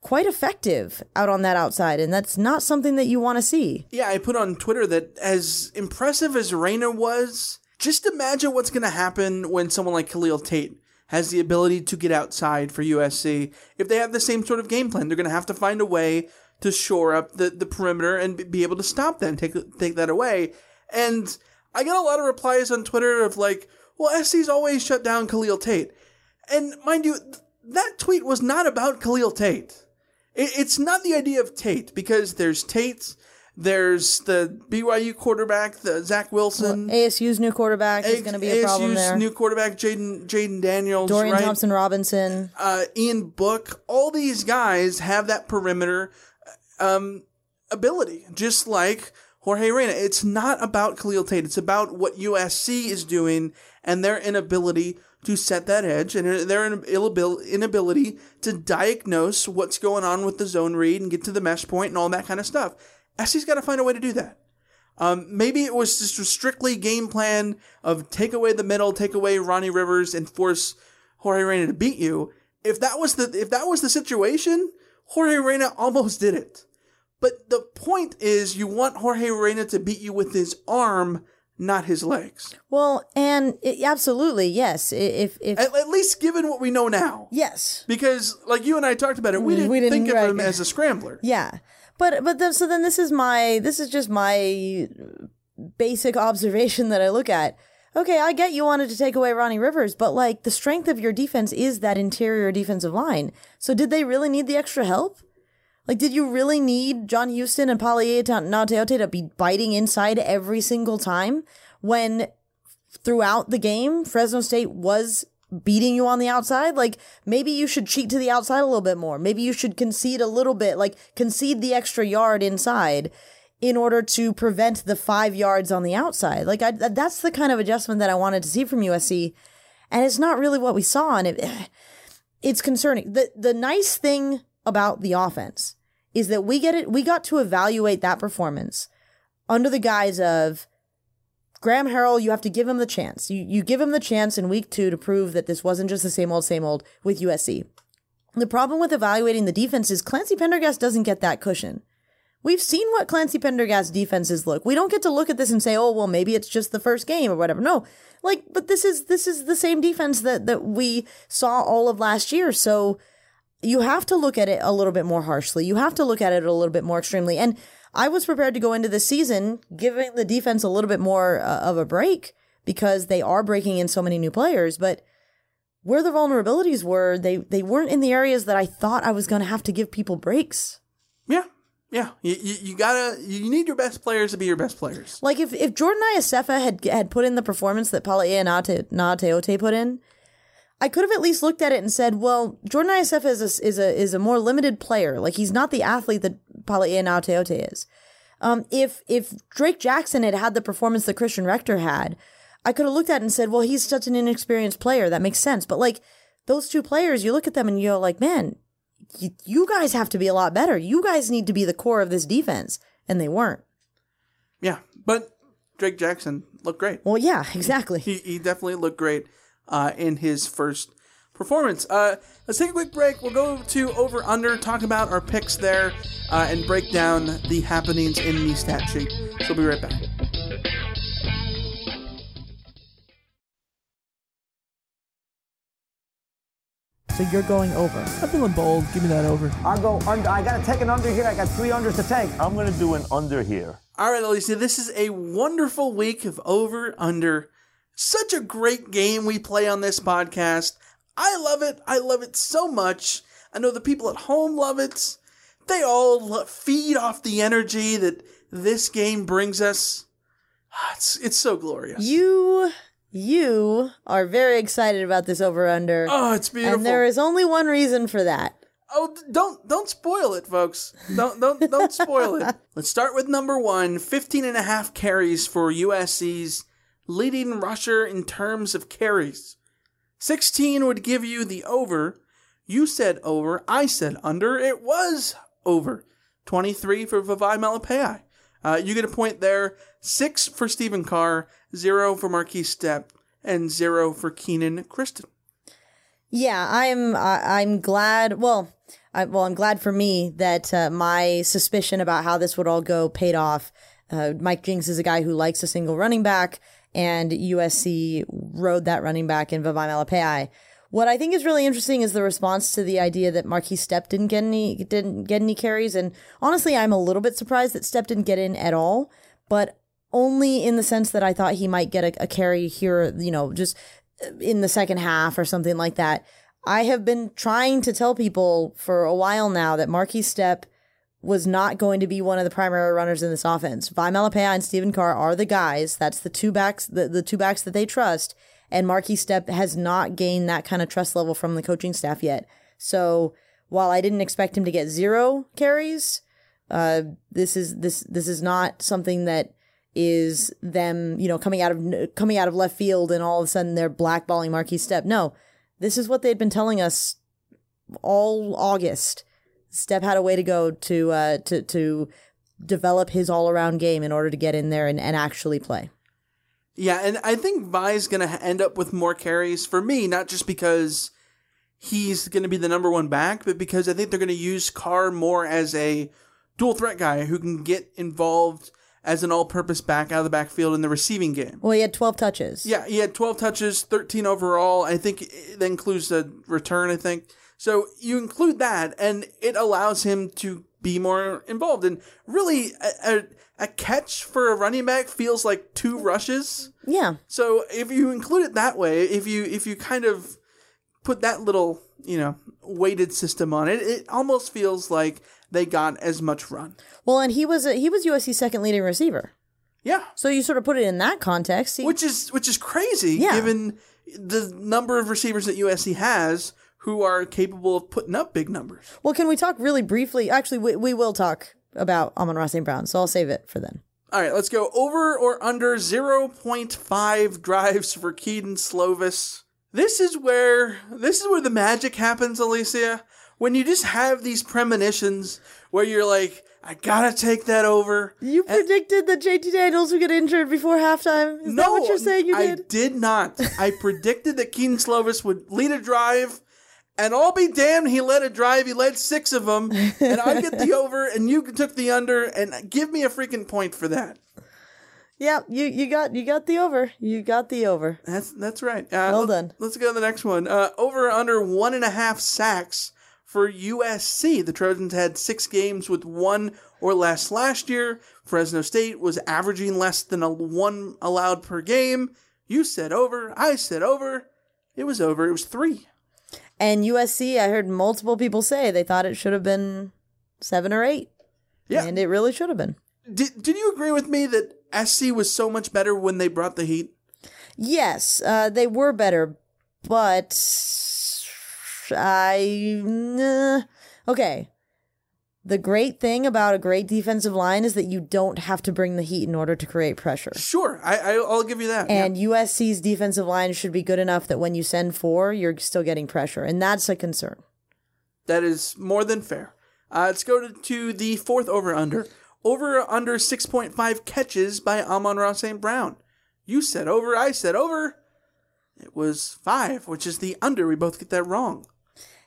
quite effective out on that outside, and that's not something that you want to see. Yeah, I put on Twitter that as impressive as Reyna was, just imagine what's going to happen when someone like Khalil Tate has the ability to get outside for USC. If they have the same sort of game plan, they're going to have to find a way to shore up the, the perimeter and be able to stop them, take, take that away. And I got a lot of replies on Twitter of like, well, SC's always shut down Khalil Tate. And mind you, that tweet was not about Khalil Tate. It, it's not the idea of Tate because there's Tate, there's the BYU quarterback, the Zach Wilson. Well, ASU's new quarterback is going to be a ASU's problem there. new quarterback, Jaden Jayden Daniels, Dorian right? Thompson Robinson. uh, Ian Book, all these guys have that perimeter um, ability, just like Jorge Reyna. It's not about Khalil Tate. It's about what USC is doing and their inability to set that edge and their inability to diagnose what's going on with the zone read and get to the mesh point and all that kind of stuff. SC's got to find a way to do that. Um, maybe it was just a strictly game plan of take away the middle, take away Ronnie Rivers, and force Jorge Reyna to beat you. If that was the if that was the situation, Jorge Reyna almost did it. But the point is, you want Jorge Reyna to beat you with his arm, not his legs. Well, and it, absolutely, yes. If if At, at least given what we know now. Yes. Because, like you and I talked about it, we didn't, We didn't, think of right. him as a scrambler. Yeah. But but then, so then this is my this is just my basic observation that I look at. Okay, I get you wanted to take away Ronnie Rivers, but like the strength of your defense is that interior defensive line. So did they really need the extra help? Like, did you really need John Houston and Palaie Gaoteote to be biting inside every single time when throughout the game Fresno State was beating you on the outside? Like, maybe you should cheat to the outside a little bit more. Maybe you should concede a little bit, like concede the extra yard inside in order to prevent the five yards on the outside. Like, I, that's the kind of adjustment that I wanted to see from USC. And it's not really what we saw. And it, it's concerning. The, the nice thing about the offense is that we get it, we got to evaluate that performance under the guise of Graham Harrell, you have to give him the chance. You you give him the chance in week two to prove that this wasn't just the same old, same old with USC. The problem with evaluating the defense is Clancy Pendergast doesn't get that cushion. We've seen what Clancy Pendergast defenses look. We don't get to look at this and say, "Oh, well, maybe it's just the first game or whatever." No, like, but this is this is the same defense that that we saw all of last year. So you have to look at it a little bit more harshly. You have to look at it a little bit more extremely. And I was prepared to go into the season giving the defense a little bit more uh, of a break because they are breaking in so many new players, but where the vulnerabilities were, they they weren't in the areas that I thought I was going to have to give people breaks. Yeah, yeah. You, you, you gotta you need your best players to be your best players. Like if if Jordan Iosefa had had put in the performance that Nate Gaoteote put in, I could have at least looked at it and said, well, Jordan Iosefa is a, is a is a more limited player. Like he's not the athlete that Palaie Gaoteote is. Um, if if Drake Jackson had had the performance that Christian Rector had, I could have looked at it and said, well, he's such an inexperienced player. That makes sense. But like those two players, you look at them and you go like, man, you, you guys have to be a lot better. You guys need to be the core of this defense, and they weren't. Yeah, but Drake Jackson looked great. Well, yeah, exactly. He he definitely looked great uh, in his first performance. Uh, let's take a quick break. We'll go to over under, talk about our picks there, uh, and break down the happenings in the stat sheet. So we'll be right back. So you're going over. I'm feeling bold. Give me that over. I'll go under. I got to take an under here. I got three unders to take. I'm going to do an under here. All right, Alicia, this is a wonderful week of over under. Such a great game we play on this podcast. I love it. I love it so much. I know the people at home love it. They all feed off the energy that this game brings us. It's, it's so glorious. You you are very excited about this over under. Oh, it's beautiful. And there is only one reason for that. Oh, don't don't spoil it, folks. Don't don't don't spoil it. Let's start with number one, 15 and a half carries for USC's leading rusher in terms of carries. 16 would give you the over. You said over, I said under. It was over. 23 for Vavae Malepeai. Uh, you get a point there. Six for Stephen Carr, zero for Markese Stepp, and zero for Kenan Christon. Yeah, I'm. I'm glad. Well, I, well, I'm glad for me that uh, my suspicion about how this would all go paid off. Uh, Mike Jinks is a guy who likes a single running back, and USC rode that running back in Vavae Malepeai. What I think is really interesting is the response to the idea that Markese Stepp didn't get any didn't get any carries, and honestly, I'm a little bit surprised that Stepp didn't get in at all. But only in the sense that I thought he might get a, a carry here, you know, just uh, in the second half or something like that. I have been trying to tell people for a while now that Markese Stepp was not going to be one of the primary runners in this offense. Vae Malepeai and Stephen Carr are the guys. That's the two backs, the, the two backs that they trust. And Markese Stepp has not gained that kind of trust level from the coaching staff yet. So while I didn't expect him to get zero carries, uh, this is this this is not something that is them, you know, coming out of coming out of left field and all of a sudden they're blackballing Markese Stepp. No, this is what they'd been telling us all August. Stepp had a way to go to uh, to to develop his all around game in order to get in there and, and actually play. Yeah, and I think Vae's going to end up with more carries for me, not just because he's going to be the number one back, but because I think they're going to use Carr more as a dual threat guy who can get involved as an all purpose back out of the backfield in the receiving game. Well, he had 12 touches. Yeah, he had 12 touches, 13 overall. I think that includes the return, I think. So you include that, and it allows him to be more involved. And really, a, a, a catch for a running back feels like two rushes. Yeah. So if you include it that way, if you if you kind of put that little you know weighted system on it, it almost feels like they got as much run. Well, and he was a, he was USC's second leading receiver. Yeah. So you sort of put it in that context, he, which is which is crazy Yeah. given the number of receivers that USC has who are capable of putting up big numbers. Well, can we talk really briefly? Actually, we, we will talk about Amon-Ra St. Brown, so I'll save it for then. All right, let's go over or under 0.5 drives for Kedon Slovis. This is where this is where the magic happens, Alicia. When you just have these premonitions where you're like, I gotta take that over. You predicted that JT Daniels would get injured before halftime. Is that what you're saying you did? I did not. I predicted that Kedon Slovis would lead a drive, and I'll be damned, he led a drive. He led six of them, and I get the over, and you took the under, and give me a freaking point for that. Yeah, you, you got you got the over. You got the over. That's that's right. Uh, Well done. Let's go to the next one. Uh, over under one and a half sacks for USC. The Trojans had six games with one or less last year. Fresno State was averaging less than a one allowed per game. You said over. I said over. It was over. It was three. And USC, I heard multiple people say they thought it should have been seven or eight. Yeah. And it really should have been. Did Did you agree with me that SC was so much better when they brought the heat? Yes, uh, they were better, but I. nah. okay. The great thing about a great defensive line is that you don't have to bring the heat in order to create pressure. Sure, I, I I'll give you that. And USC's defensive line should be good enough that when you send four, you're still getting pressure, and that's a concern. That is more than fair. Uh, let's go to, to the fourth over under. Over under 6.5 catches by Amon-Ra St. Brown. You said over, I said over. It was five, which is the under. We both get that wrong.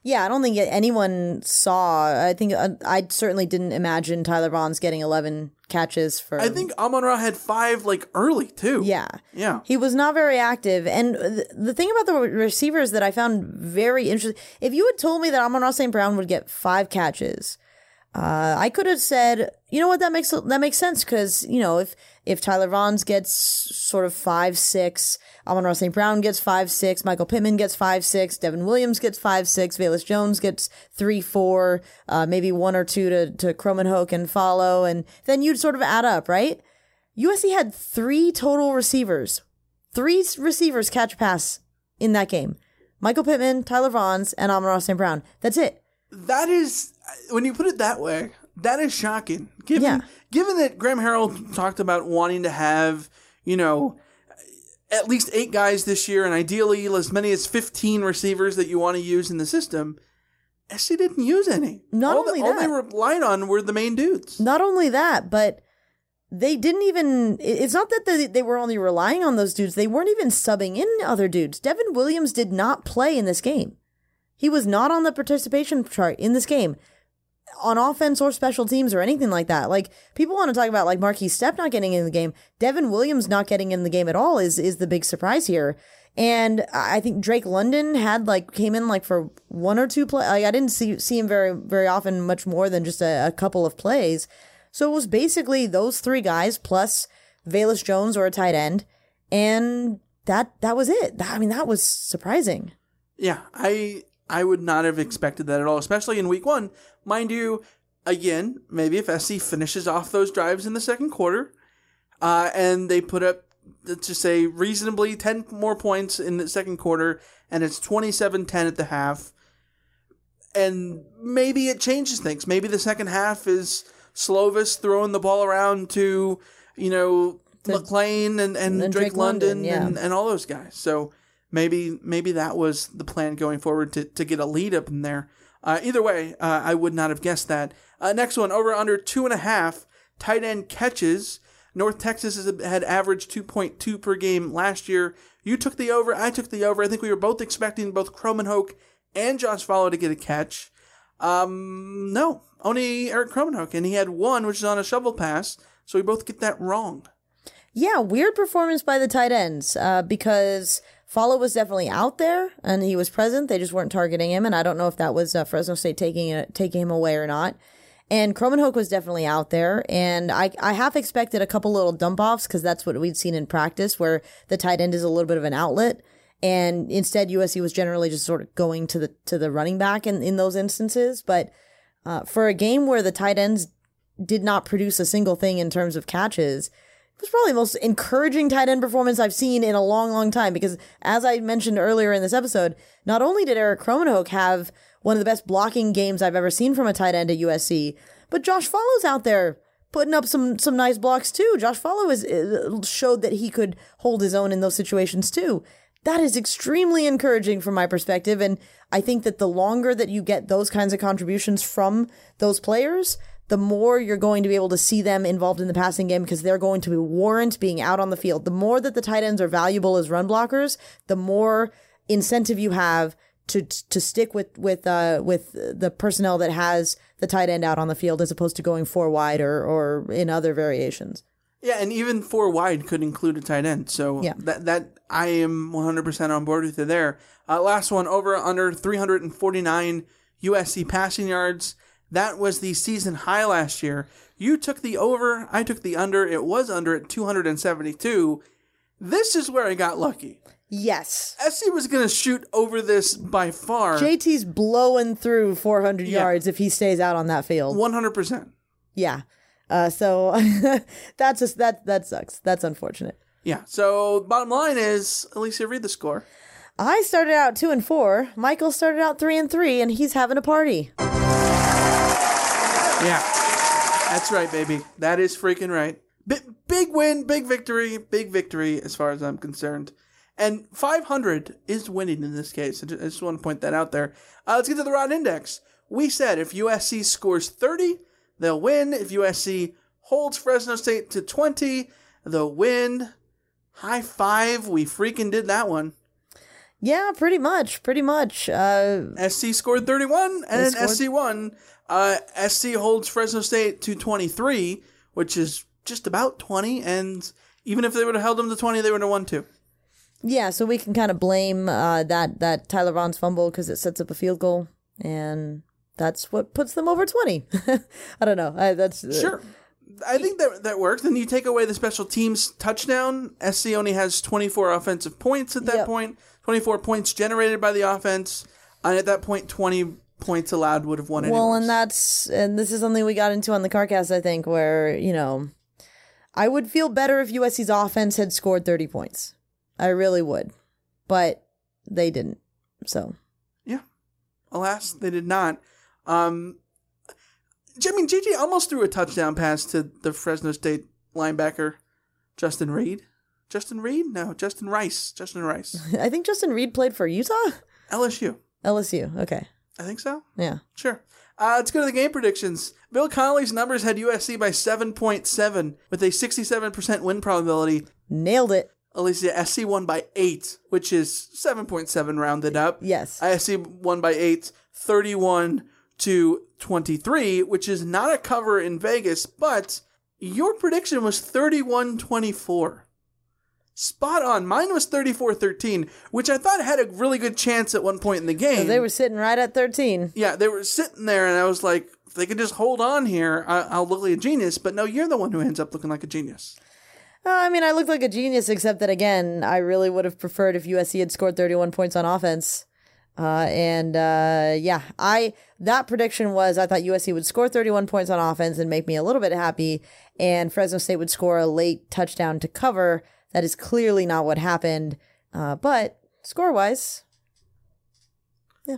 Yeah, I don't think anyone saw. I think uh, I certainly didn't imagine Tyler Vaughns getting 11 catches for. I think Amon-Ra had five like early too. Yeah. Yeah. He was not very active. And th- the thing about the receivers that I found very interesting, if you had told me that Amon-Ra St. Brown would get five catches, uh, I could have said, you know what, that makes that makes sense because you know if if Tyler Vaughns gets sort of five six, Amon-Ra St. Brown gets five six, Michael Pittman gets five six, Devin Williams gets five six, Velus Jones gets three four, uh, maybe one or two to to Krommenhoek and Falo, and then you'd sort of add up, right? USC had three total receivers, three receivers catch pass in that game. Michael Pittman, Tyler Vaughns, and Amon-Ra St. Brown. That's it. That is when you put it that way, that is shocking. Given given that Graham Harrell talked about wanting to have, you know, at least eight guys this year and ideally as many as 15 receivers that you want to use in the system. SC didn't use any. Not all only the, all that- they relied on were the main dudes. Not only that, but they didn't even. It's not that they, they were only relying on those dudes. They weren't even subbing in other dudes. Devin Williams did not play in this game. He was not on the participation chart in this game on offense or special teams or anything like that. Like people want to talk about like Markese Stepp not getting in the game. Devin Williams not getting in the game at all is is the big surprise here. And I think Drake London had like came in like for one or two play. Like I didn't see see him very very often, much more than just a, a couple of plays. So it was basically those three guys plus Velus Jones or a tight end, and that that was it. I mean, that was surprising. Yeah, I I would not have expected that at all, especially in week one. Mind you, again, maybe if SC finishes off those drives in the second quarter, uh, and they put up, let's just say, reasonably 10 more points in the second quarter, and it's 27 10 at the half, and maybe it changes things. Maybe the second half is Slovis throwing the ball around to, you know, McClain and, and, and Drake, Drake London, London, yeah. and, and all those guys. So maybe maybe that was the plan going forward to, to get a lead up in there. Uh, either way, uh, I would not have guessed that. Uh, next one, over under two and a half tight end catches. North Texas had averaged 2.2 per game last year. You took the over, I took the over. I think we were both expecting both Krommenhoek and Josh Falo to get a catch. Um, no, only Erik Krommenhoek, and he had one, which is on a shovel pass. So we both get that wrong. Yeah, weird performance by the tight ends uh, because Falo was definitely out there and he was present. They just weren't targeting him, and I don't know if that was uh, Fresno State taking taking him away or not. And Krommenhoek was definitely out there, and I I half expected a couple little dump offs because that's what we'd seen in practice, where the tight end is a little bit of an outlet, and instead USC was generally just sort of going to the to the running back in in those instances. But uh, for a game where the tight ends did not produce a single thing in terms of catches, was probably the most encouraging tight end performance I've seen in a long, long time. Because as I mentioned earlier in this episode, not only did Erik Krommenhoek have one of the best blocking games I've ever seen from a tight end at USC, but Josh Falo's out there putting up some some nice blocks too. Josh Falo is showed that he could hold his own in those situations too. That is extremely encouraging from my perspective, and I think that the longer that you get those kinds of contributions from those players, the more you're going to be able to see them involved in the passing game because they're going to be warrant being out on the field. The more that the tight ends are valuable as run blockers, the more incentive you have to to stick with with uh with the personnel that has the tight end out on the field as opposed to going four wide or or in other variations. Yeah, and even four wide could include a tight end. So Yeah. that that I am 100% on board with you there. Uh, last one over under 349 USC passing yards. That was the season high last year. You took the over, I took the under. It was under at 272. This is where I got lucky. Yes. SC was going to shoot over this by far. JT's blowing through 400 Yeah. yards if he stays out on that field. 100%. Yeah. Uh, so that's just that that sucks. That's unfortunate. Yeah. So bottom line is, Alicia, read the score. I started out two and four. Michael started out three and three, and he's having a party. Yeah. That's right, baby. That is freaking right. B- big win, big victory, big victory as far as I'm concerned. And 500 is winning in this case. I ju- I just want to point that out there. Uh, let's get to the Rod Index. We said if USC scores 30, they'll win. If USC holds Fresno State to 20, they'll win. High five. We freaking did that one. Yeah, pretty much, pretty much. Uh, SC scored 31 and scored- SC won. Uh, SC holds Fresno State to 23, which is just about 20. And even if they would have held them to 20, they would have won too. yeah, so we can kind of blame uh, that that Tyler Vaughns' fumble because it sets up a field goal, and that's what puts them over twenty. I don't know. I, that's uh, Sure. I think that that works. Then you take away the special teams touchdown. SC only has 24 offensive points at that Yep. point. 24 points generated by the offense. And at that point, 20 points allowed would have won it. Well, and that's and this is something we got into on the CarCast, I think, where you know, I would feel better if USC's offense had scored thirty points. I really would, but they didn't. So yeah, Alas, they did not. Um, I mean, JJ almost threw a touchdown pass to the Fresno State linebacker, Justin Reed. Justin Reed? No, Justin Rice. Justin Rice. I think Justin Reed played for Utah, LSU. LSU. Okay, I think so. yeah. Sure. Uh, let's go to the game predictions. Bill Connelly's numbers had USC by 7.7 with a 67% win probability. Nailed it. Alicia, SC won by 8, which is 7.7 rounded up. Yes. ISC won by 8, 31 to 23, which is not a cover in Vegas, but your prediction was 31 24. Spot on. Mine was 34 13, which I thought had a really good chance at one point in the game. So they were sitting right at thirteen. Yeah, they were sitting there, and I was like, if they could just hold on here, I- I'll look like a genius. But no, you're the one who ends up looking like a genius. Uh, I mean, I looked like a genius, except that again, I really would have preferred if USC had scored 31 points on offense. Uh, and uh, yeah, I that prediction was I thought USC would score 31 points on offense and make me a little bit happy, and Fresno State would score a late touchdown to cover. That is clearly not what happened. Uh, but score wise, yeah.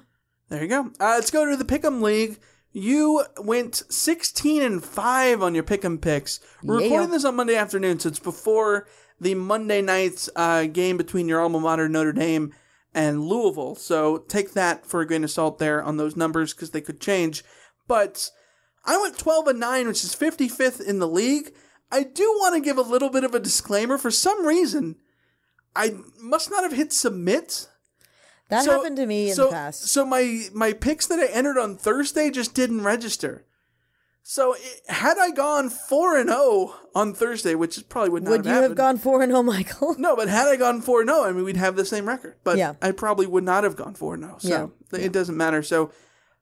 There you go. Uh, let's go to the Pick'em League. You went 16 and 5 on your Pick'em picks. We're Yeah. recording this on Monday afternoon, so it's before the Monday night uh, game between your alma mater, Notre Dame, and Louisville. So take that for a grain of salt there on those numbers because they could change. But I went 12 and 9, which is 55th in the league. I do want to give a little bit of a disclaimer. For some reason, I must not have hit submit. that So- happened to me in so, the past. So my my picks that I entered on Thursday just didn't register. So it, had I gone four and zero on Thursday, which is probably would not have been. Would you have have gone four and oh, Michael? No, but had I gone four and zero, I mean we'd have the same record. But Yeah. I probably would not have gone four and zero. So Yeah. it doesn't matter. So.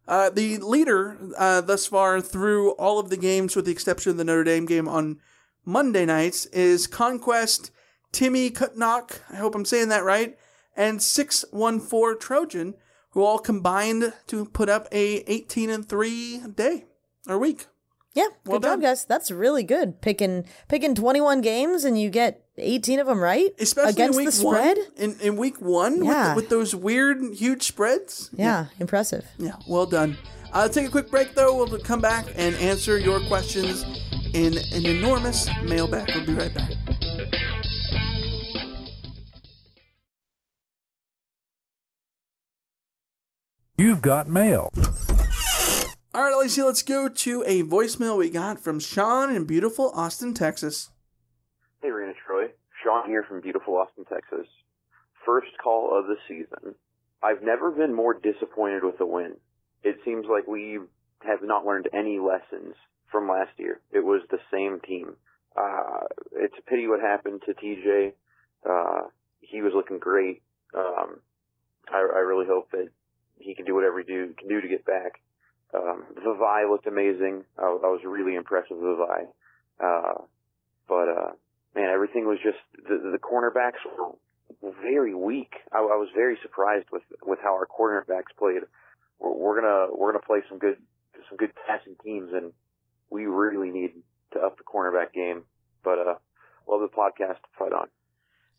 Uh, the leader uh, thus far through all of the games, with the exception of the Notre Dame game on Monday nights, is Conquest Timmy Kutnock. I hope I'm saying that right. And 614 Trojan, who all combined to put up a 18 and 3 day or week. Yeah, Well good job, done. guys. That's really good. Picking picking 21 games and you get 18 of them right, Especially against in week the spread. one. In, in week one Yeah. with, with those weird, huge spreads. Yeah, impressive. Yeah, well done. Uh, let's take a quick break though. We'll come back and answer your questions in an enormous mailbag. We'll be right back. You've got mail. All right, Alicia, let's go to a voicemail we got from Sean in beautiful Austin, Texas. Hey, Reign of Troy. Sean here from beautiful Austin, Texas. First call of the season. I've never been more disappointed with a win. It seems like we have not learned any lessons from last year. It was the same team. Uh, it's a pity what happened to TJ. Uh, he was looking great. Um, I, I really hope that he can do whatever he do, can do to get back. Um, Vavae looked amazing. I, I was really impressed with Vavae. Uh, but, uh, man, everything was just, the, the cornerbacks were very weak. I, I was very surprised with, with how our cornerbacks played. We're, we're gonna, we're gonna play some good, some good passing teams and we really need to up the cornerback game. But, uh, love the podcast. Fight on.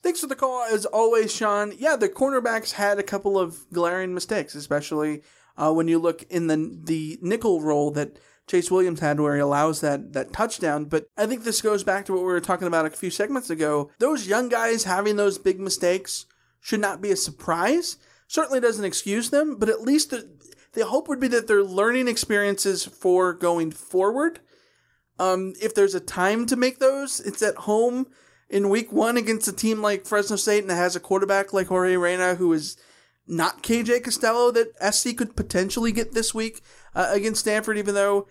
Thanks for the call, as always, Sean. Yeah, the cornerbacks had a couple of glaring mistakes, especially uh, when you look in the the nickel role that Chase Williams had, where he allows that that touchdown. But I think this goes back to what we were talking about a few segments ago. Those young guys having those big mistakes should not be a surprise. Certainly doesn't excuse them, but at least the, the hope would be that they're learning experiences for going forward. Um, if there's a time to make those, it's at home in week one against a team like Fresno State and that has a quarterback like Jorge Reyna who is not KJ Costello that SC could potentially get this week uh, against Stanford, even though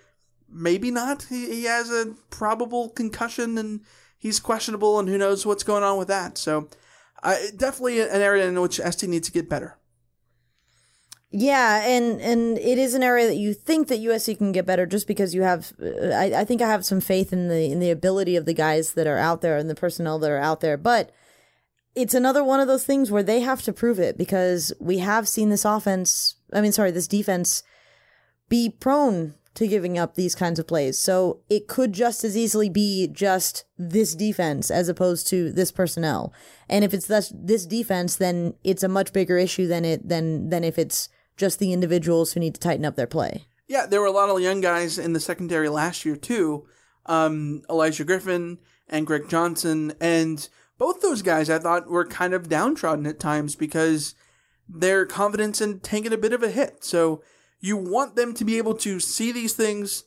maybe not. He, he has a probable concussion and he's questionable, and who knows what's going on with that. So, uh, definitely an area in which SC needs to get better. Yeah, and and it is an area that you think that USC can get better just because you have. Uh, I, I think I have some faith in the in the ability of the guys that are out there and the personnel that are out there, but it's another one of those things where they have to prove it because we have seen this offense. I mean, sorry, this defense be prone to giving up these kinds of plays. So it could just as easily be just this defense as opposed to this personnel. And if it's this, this defense, then it's a much bigger issue than it than than if it's just the individuals who need to tighten up their play. Yeah, there were a lot of young guys in the secondary last year too. Um, Olaijah Griffin and Greg Johnson, and both those guys I thought were kind of downtrodden at times because their confidence in taking a bit of a hit. So you want them to be able to see these things,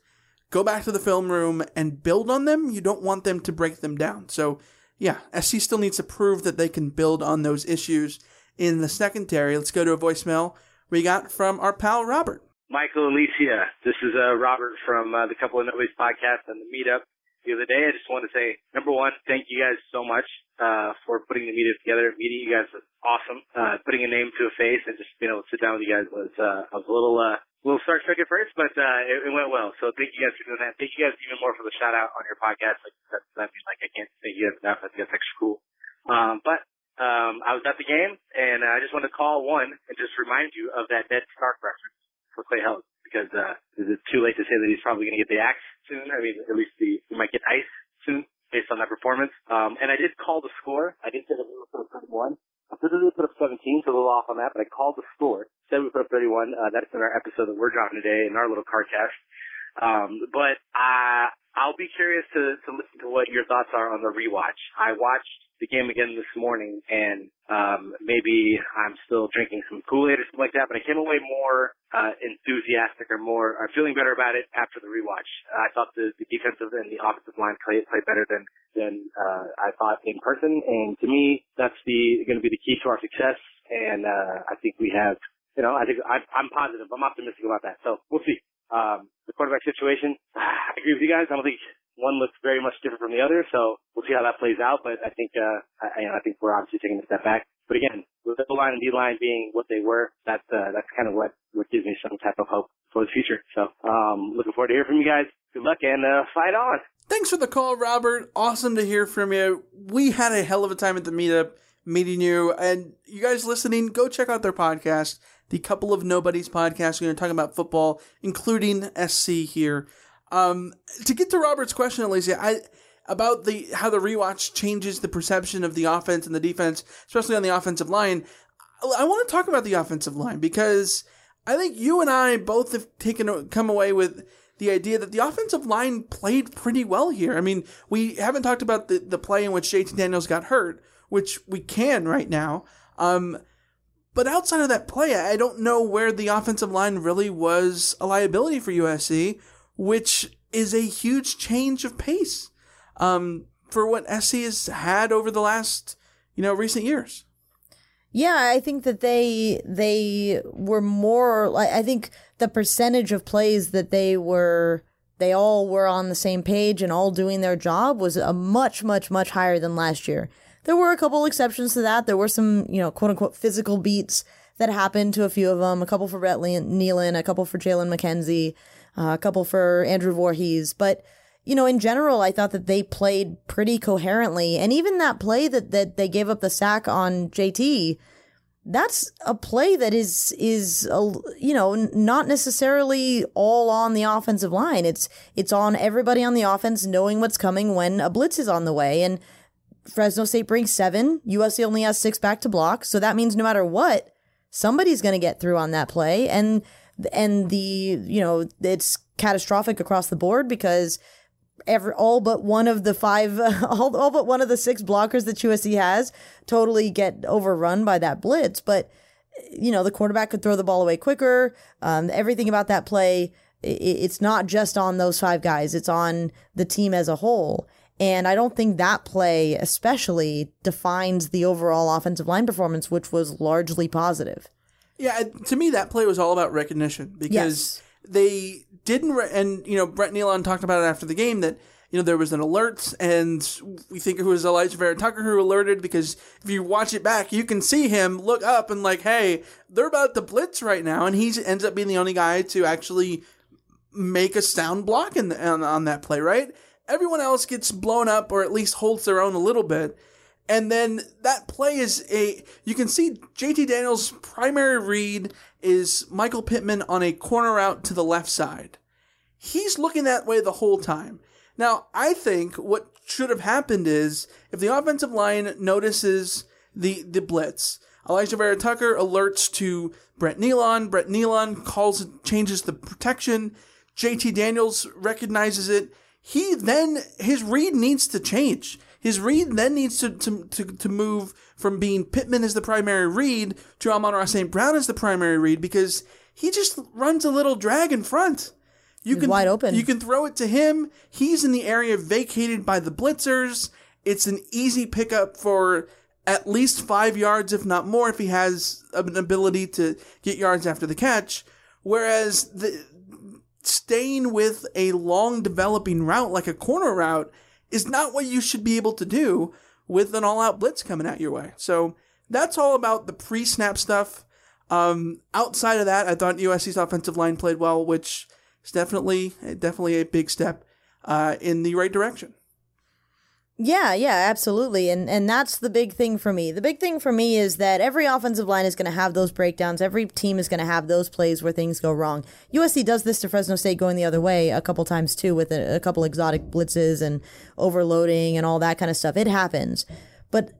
go back to the film room and build on them. You don't want them to break them down. So yeah, SC still needs to prove that they can build on those issues in the secondary. Let's go to a voicemail we got from our pal Robert. Michael Alicia, this is uh, Robert from uh, the Couple of Nobody's podcast and the meetup the other day. I just want to say, number one, thank you guys so much uh, for putting the meetup together. Meeting you guys was awesome. Uh, putting a name to a face and just being able to sit down with you guys was uh, I was a little uh, a little Star Trek at first, but uh, it, it went well. So thank you guys for doing that. Thank you guys even more for the shout out on your podcast. Like that's, I mean, like I can't thank you guys enough. I think that's extra cool. Um, but um, I was at the game, and uh, I just wanted to call one and just remind you of that Ned Stark reference for Clay Helton because uh, it's too late to say that he's probably going to get the axe soon. I mean, at least the, he might get ice soon based on that performance. Um, and I did call the score. I did say that we were put up 31. I put we put up 17, so a little off on that, but I called the score. Said we put up 31. Uh, that's in our episode that we're dropping today in our little car cache. Um, but I, I'll be curious to, to listen to what your thoughts are on the rewatch. I watched the game again this morning, and um, maybe I'm still drinking some Kool-Aid or something like that. But I came away more uh, enthusiastic or more or feeling better about it after the rewatch. I thought the, the defensive and the offensive line played played better than than uh, I thought in person, and to me, that's the going to be the key to our success. And uh, I think we have, you know, I think I, I'm positive. I'm optimistic about that. So we'll see. Um, the quarterback situation, I agree with you guys. I don't think one looks very much different from the other, so we'll see how that plays out. But I think, uh, I, you know, I think we're obviously taking a step back. But again, with the line and D line being what they were, that's uh, that's kind of what what gives me some type of hope for the future. So, um, looking forward to hear from you guys. Good luck and uh, fight on. Thanks for the call, Robert. Awesome to hear from you. We had a hell of a time at the meetup meeting you, and you guys listening, go check out their podcast, the Couple of Nobodies podcast. We're going to talk about football, including SC here. Um, to get to Robert's question, Alicia, I about the how the rewatch changes the perception of the offense and the defense, especially on the offensive line. I want to talk about the offensive line because I think you and I both have taken come away with the idea that the offensive line played pretty well here. I mean, we haven't talked about the, the play in which JT Daniels got hurt, which we can right now. Um, but outside of that play, I don't know where the offensive line really was a liability for USC which is a huge change of pace um, for what SC has had over the last, you know, recent years. Yeah, I think that they they were more. I think the percentage of plays that they were they all were on the same page and all doing their job was a much much much higher than last year. There were a couple exceptions to that. There were some you know quote unquote physical beats that happened to a few of them. A couple for Brett Neilon, a couple for Jalen McKenzie uh, a couple for Andrew Vorhees. But, you know, in general, I thought that they played pretty coherently. And even that play that, that they gave up the sack on JT, that's a play that is is a, you know not necessarily all on the offensive line. It's it's on everybody on the offense knowing what's coming when a blitz is on the way. And Fresno State brings seven. USC only has six back to block, so that means no matter what, somebody's going to get through on that play. And and the you know it's catastrophic across the board because every all but one of the five all, all but one of the six blockers that USC has totally get overrun by that blitz. But you know the quarterback could throw the ball away quicker. Um, everything about that play it, it's not just on those five guys. It's on the team as a whole. And I don't think that play especially defines the overall offensive line performance which was largely positive Yeah, to me, that play was all about recognition because Yes. they didn't. Re- and you know, Brett Neilon talked about it after the game that you know there was an alert, and we think it was Alijah Vera-Tucker who alerted because if you watch it back, you can see him look up and like, hey, they're about to blitz right now, and he ends up being the only guy to actually make a sound block in the, on, on that play. Right? Everyone else gets blown up or at least holds their own a little bit. And then that play is a, you can see JT Daniels' primary read is Michael Pittman on a corner out to the left side. He's looking that way the whole time. Now, I think what should have happened is if the offensive line notices the, the blitz, Alijah Vera-Tucker alerts to Brett Neilon. Brett Neilon calls, changes the protection. JT Daniels recognizes it. He then, his read needs to change. His read then needs to, to, to, to move from being Pittman as the primary read to Amon-Ra St. Brown as the primary read because he just runs a little drag in front. You He's can wide open. You can throw it to him. He's in the area vacated by the blitzers. It's an easy pickup for at least five yards, if not more, if he has an ability to get yards after the catch. Whereas the staying with a long developing route like a corner route is not what you should be able to do with an all out blitz coming at your way. So that's all about the pre snap stuff. Um, outside of that, I thought USC's offensive line played well, which is definitely definitely a big step uh, in the right direction. Yeah, yeah, absolutely. And and that's the big thing for me. The big thing for me is that every offensive line is going to have those breakdowns. Every team is going to have those plays where things go wrong. USC does this to Fresno State going the other way a couple times too with a, a couple exotic blitzes and overloading and all that kind of stuff. It happens. But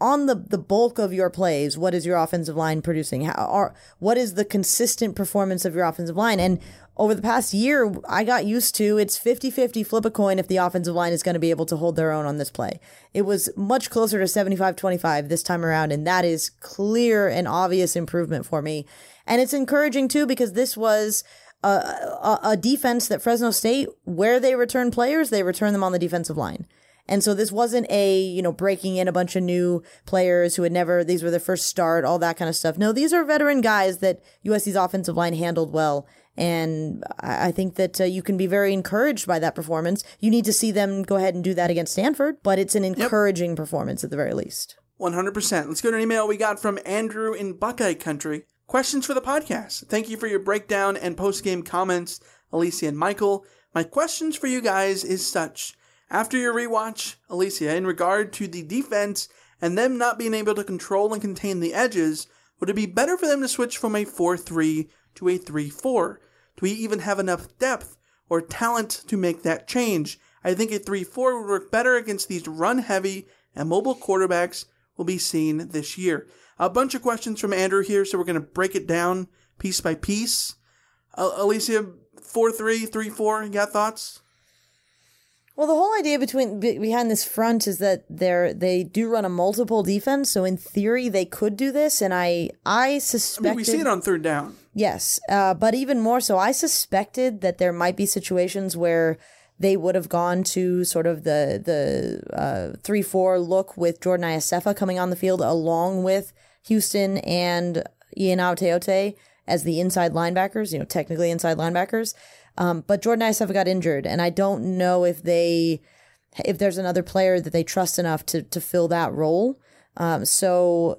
on the the bulk of your plays, what is your offensive line producing? How are what is the consistent performance of your offensive line? And over the past year, I got used to it's 50-50 flip a coin if the offensive line is going to be able to hold their own on this play. It was much closer to 75-25 this time around and that is clear and obvious improvement for me. And it's encouraging too because this was a, a, a defense that Fresno State, where they return players, they return them on the defensive line. And so this wasn't a, you know, breaking in a bunch of new players who had never, these were their first start, all that kind of stuff. No, these are veteran guys that USC's offensive line handled well. And I think that uh, you can be very encouraged by that performance. You need to see them go ahead and do that against Stanford, but it's an encouraging performance at the very least. 100%. Let's go to an email we got from Andrew in Buckeye Country. Questions for the podcast. Thank you for your breakdown and post game comments, Alicia and Michael. My questions for you guys is such. After your rewatch, Alicia, in regard to the defense and them not being able to control and contain the edges, would it be better for them to switch from a 4 3 to a 3 4? Do we even have enough depth or talent to make that change? I think a 3 4 would work better against these run heavy and mobile quarterbacks we'll be seen this year. A bunch of questions from Andrew here, so we're going to break it down piece by piece. Uh, Alicia, 4 3, 3 4, you got thoughts? Well, the whole idea between behind this front is that they're they do run a multiple defense, so in theory they could do this, and I I I suspected mean, we see it on third down. Yes, uh, but even more so, I suspected that there might be situations where they would have gone to sort of the the uh, three four look with Jordan Iosefa coming on the field along with Houston and Ian Gaoteote as the inside linebackers, you know, technically inside linebackers. Um, but Jordan Iosefa got injured, and I don't know if they if there's another player that they trust enough to to fill that role. Um, so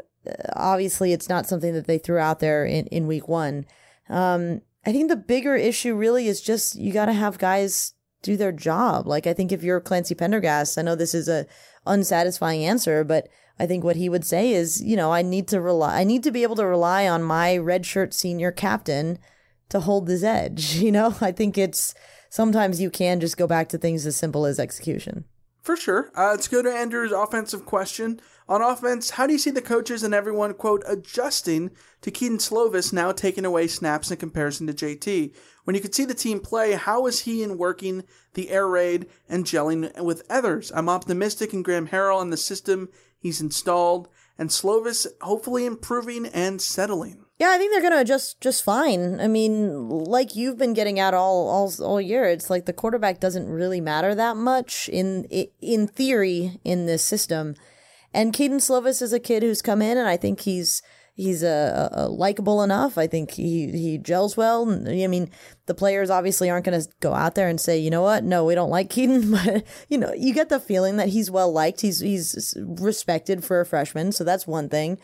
obviously, it's not something that they threw out there in in week one. Um, I think the bigger issue really is just you got to have guys do their job. Like I think if you're Clancy Pendergast, I know this is a unsatisfying answer, but I think what he would say is, you know, I need to rely, I need to be able to rely on my redshirt senior captain to hold this edge. You know, I think it's sometimes you can just go back to things as simple as execution. For sure. Uh, let's go to Andrew's offensive question. On offense, how do you see the coaches and everyone, quote, adjusting to Kedon Slovis now taking away snaps in comparison to JT? When you could see the team play, how is he in working the air raid and gelling with others? I'm optimistic in Graham Harrell and the system he's installed, and Slovis hopefully improving and settling. Yeah, I think they're gonna adjust just fine. I mean, like you've been getting at all all all year, it's like the quarterback doesn't really matter that much in in theory in this system. And Kedon Slovis is a kid who's come in, and I think he's he's a likable enough. I think he he gels well. I mean, the players obviously aren't going to go out there and say, you know what, no, we don't like Kedon, but you know, you get the feeling that he's well liked. He's he's respected for a freshman, so that's one thing.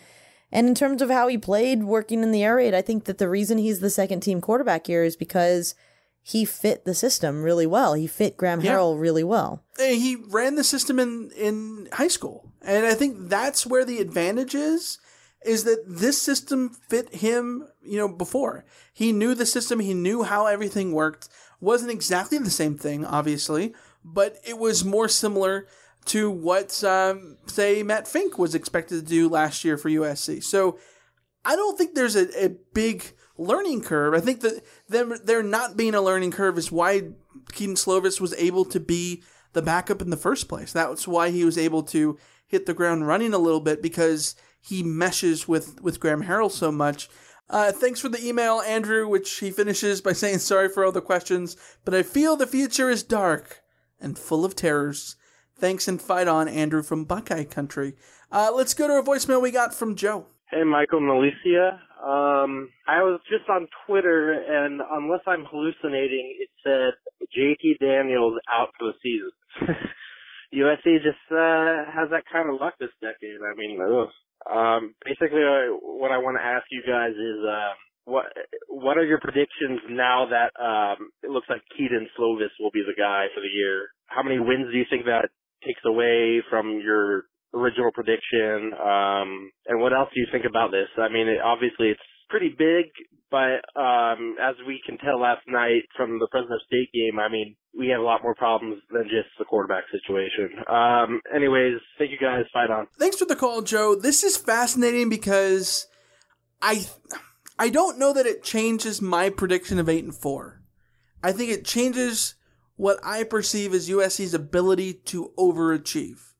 And in terms of how he played working in the air raid, I think that the reason he's the second team quarterback here is because he fit the system really well. He fit Graham Yeah. Harrell really well. He ran the system in in high school and i think that's where the advantage is is that this system fit him you know before he knew the system he knew how everything worked wasn't exactly the same thing obviously but it was more similar to what um, say matt fink was expected to do last year for usc so I don't think there's a, a big learning curve. I think that them there not being a learning curve is why Kedon Slovis was able to be the backup in the first place. That's why he was able to hit the ground running a little bit because he meshes with with Graham Harrell so much. Uh, thanks for the email, Andrew, which he finishes by saying sorry for all the questions, but I feel the future is dark and full of terrors. Thanks and fight on, Andrew from Buckeye Country. Uh, let's go to a voicemail we got from Joe. Hey, Michael and Alicia. Um, I was just on Twitter, and unless I'm hallucinating, it said JT Daniels out for the season. USC just uh, has that kind of luck this decade. I mean, ugh. um, basically, uh, what I want to ask you guys is, uh, what what are your predictions now that um, it looks like Kedon Slovis will be the guy for the year? How many wins do you think that takes away from your original prediction? Um, and what else do you think about this? I mean, it, obviously it's pretty big, but um, as we can tell last night from the Fresno State game, I mean, we have a lot more problems than just the quarterback situation. Um, anyways, thank you guys. Fight on. Thanks for the call, Joe. This is fascinating because I I don't know that it changes my prediction of eight and four. I think it changes what I perceive as USC's ability to overachieve.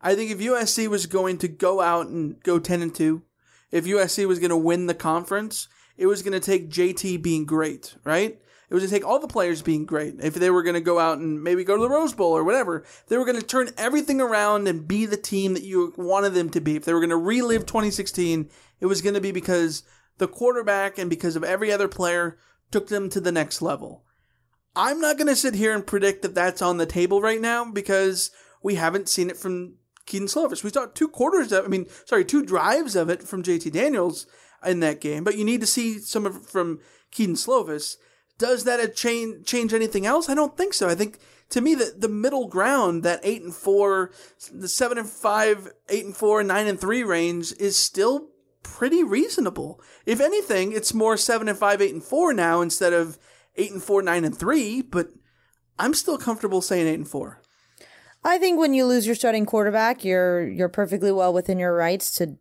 I think if USC was going to go out and go ten and two, if USC was going to win the conference, it was going to take JT being great, right? It was going to take all the players being great. If they were going to go out and maybe go to the Rose Bowl or whatever, they were going to turn everything around and be the team that you wanted them to be. If they were going to relive 2016, it was going to be because the quarterback and because of every other player took them to the next level. I'm not going to sit here and predict that that's on the table right now because we haven't seen it from Kedon Slovis. We saw two quarters of, I mean, sorry, two drives of it from JT Daniels in that game, but you need to see some of it from Kedon Slovis. Does that change change anything else? I don't think so. I think to me that the middle ground, that eight and four, the seven and five, eight and four, nine and three range is still pretty reasonable. If anything, it's more seven and five, eight and four now instead of eight and four, nine and three. But I'm still comfortable saying eight and four. I think when you lose your starting quarterback, you're you're perfectly well within your rights to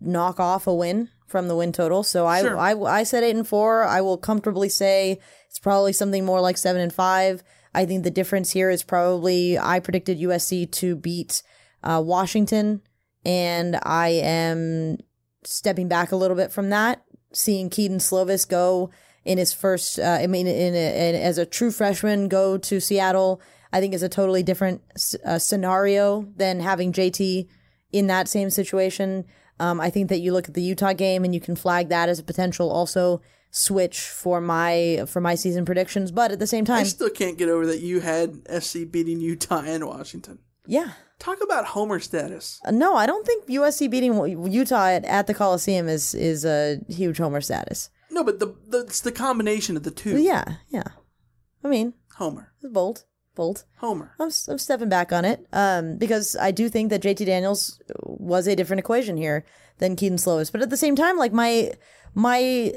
knock off a win from the win total. So I Sure. I, I said eight and four. I will comfortably say it's probably something more like seven and five. I think the difference here is probably I predicted USC to beat uh, Washington, and I am stepping back a little bit from that, seeing Kedon Slovis go in his first. Uh, I mean, in, a, in as a true freshman, go to Seattle. I think is a totally different uh, scenario than having JT in that same situation. Um, I think that you look at the Utah game and you can flag that as a potential also switch for my for my season predictions. But at the same time, I still can't get over that you had SC beating Utah and Washington. yeah. Talk about Homer status. Uh, No, I don't think USC beating Utah at, at the Coliseum is is a huge homer status. No, but the, the it's the combination of the two. Yeah, yeah. I mean, Homer. it's bold, Homer. I'm, I'm stepping back on it um, because I do think that JT Daniels was a different equation here than Kedon Slovis. But at the same time, like my my,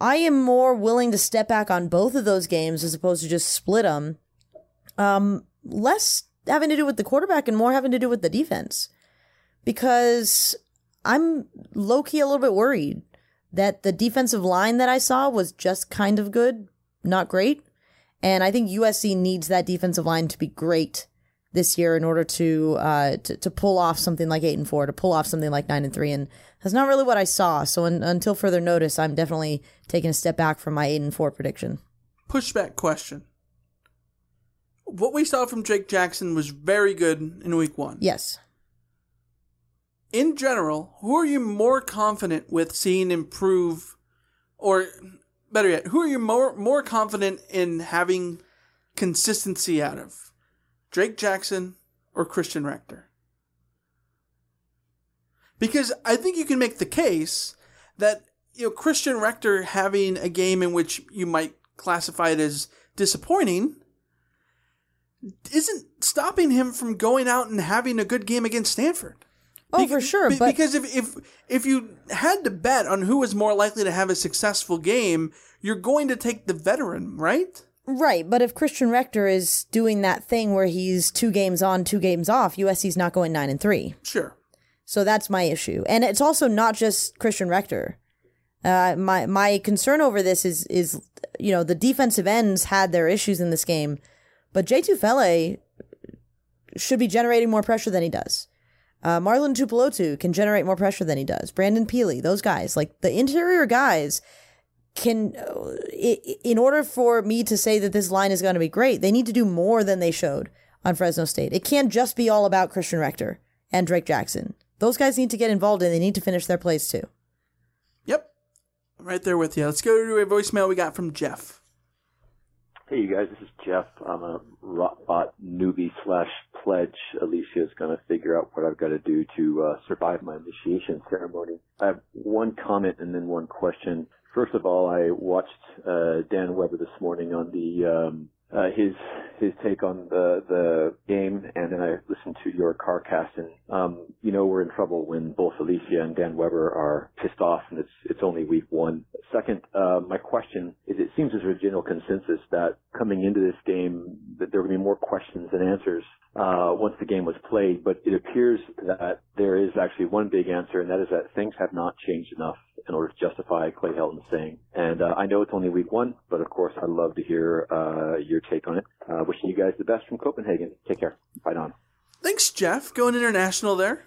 I am more willing to step back on both of those games as opposed to just split them. Um, less having to do with the quarterback and more having to do with the defense, because I'm low key a little bit worried that the defensive line that I saw was just kind of good, not great. And I think USC needs that defensive line to be great this year in order to uh to, to pull off something like eight and four, to pull off something like nine and three. And that's not really what I saw. So un, until further notice, I'm definitely taking a step back from my eight and four prediction. Pushback question. What we saw from Drake Jackson was very good in week one. Yes. in general, who are you more confident with seeing improve, or better yet, who are you more more confident in having consistency out of, Drake Jackson or Christian Rector? Because I think you can make the case that you know Christian Rector having a game in which you might classify it as disappointing isn't stopping him from going out and having a good game against Stanford. Oh, for sure. Be- but because if, if if you had to bet on who was more likely to have a successful game, you're going to take the veteran, right? Right, but if Christian Rector is doing that thing where he's two games on, two games off, USC's not going nine and three. Sure. So that's my issue, and it's also not just Christian Rector. Uh, my my concern over this is is you know the defensive ends had their issues in this game, but Jay Tufele should be generating more pressure than he does. Uh, Marlon Tupelotu can generate more pressure than he does. Brandon Pili, those guys, like the interior guys, can, uh, in order for me to say that this line is going to be great, they need to do more than they showed on Fresno State. It can't just be all about Christian Rector and Drake Jackson. Those guys need to get involved and they need to finish their plays too. Yep. I'm right there with you. Let's go to a voicemail we got from Jeff. Hey, you guys, this is Jeff. I'm a robot newbie slash pledge. Alicia is going to figure out what I've got to do to uh, survive my initiation ceremony. I have one comment and then one question. First of all, I watched uh, Dan Weber this morning on the um, uh, his his take on the the game, and then I listened to your CarCast, and um, you know we're in trouble when both Alicia and Dan Weber are pissed off, and it's it's only week one. Second, uh, my question is: It seems there's a general consensus that coming into this game that there will be more questions than answers uh, once the game was played, but it appears that there is actually one big answer, and that is that things have not changed enough in order to justify Clay Helton's saying. And uh, I know it's only week one, but of course I'd love to hear uh, your take on it. Uh, wishing you guys the best from Copenhagen. Take care. Bye, Don. Thanks, Jeff. Going international there.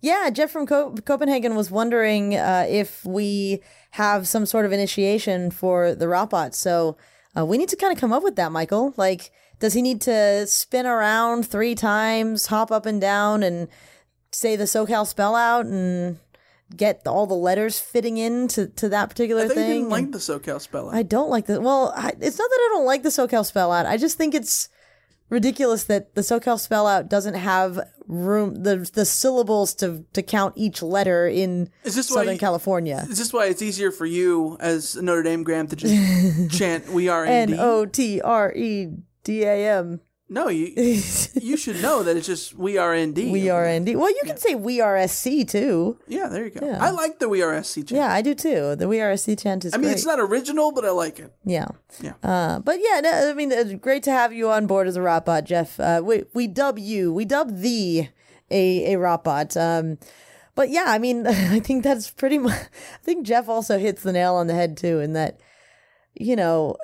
Yeah, Jeff from Co- Copenhagen was wondering uh, if we have some sort of initiation for the Robot. So uh, we need to kind of come up with that, Michael. Like, does he need to spin around three times, hop up and down, and say the SoCal spell out and get all the letters fitting in to, to that particular I thing? didn't like the SoCal spell out. I don't like the. Well, I, it's not that I don't like the SoCal spell out. I just think it's ridiculous that the SoCal spell out doesn't have room the the syllables to to count each letter in Is this why Southern you- California. Is this why it's easier for you as a Notre Dame Graham to just chant "We are N ND"? O T R E D A M. No, you you should know that it's just "We are ND." We are ND. Well, you can say we are SC too. Yeah, there you go. Yeah. I like the "We are SC" chant. Yeah, I do too. The we are SC chant is I mean, great. it's not original, but I like it. Yeah. Yeah. Uh, but yeah, no, I mean, it's great to have you on board as a Rotbot, Jeff. Uh, we we dub you, we dub thee a a Rotbot. Um, but yeah, I mean, I think that's pretty much. I think Jeff also hits the nail on the head too, in that you know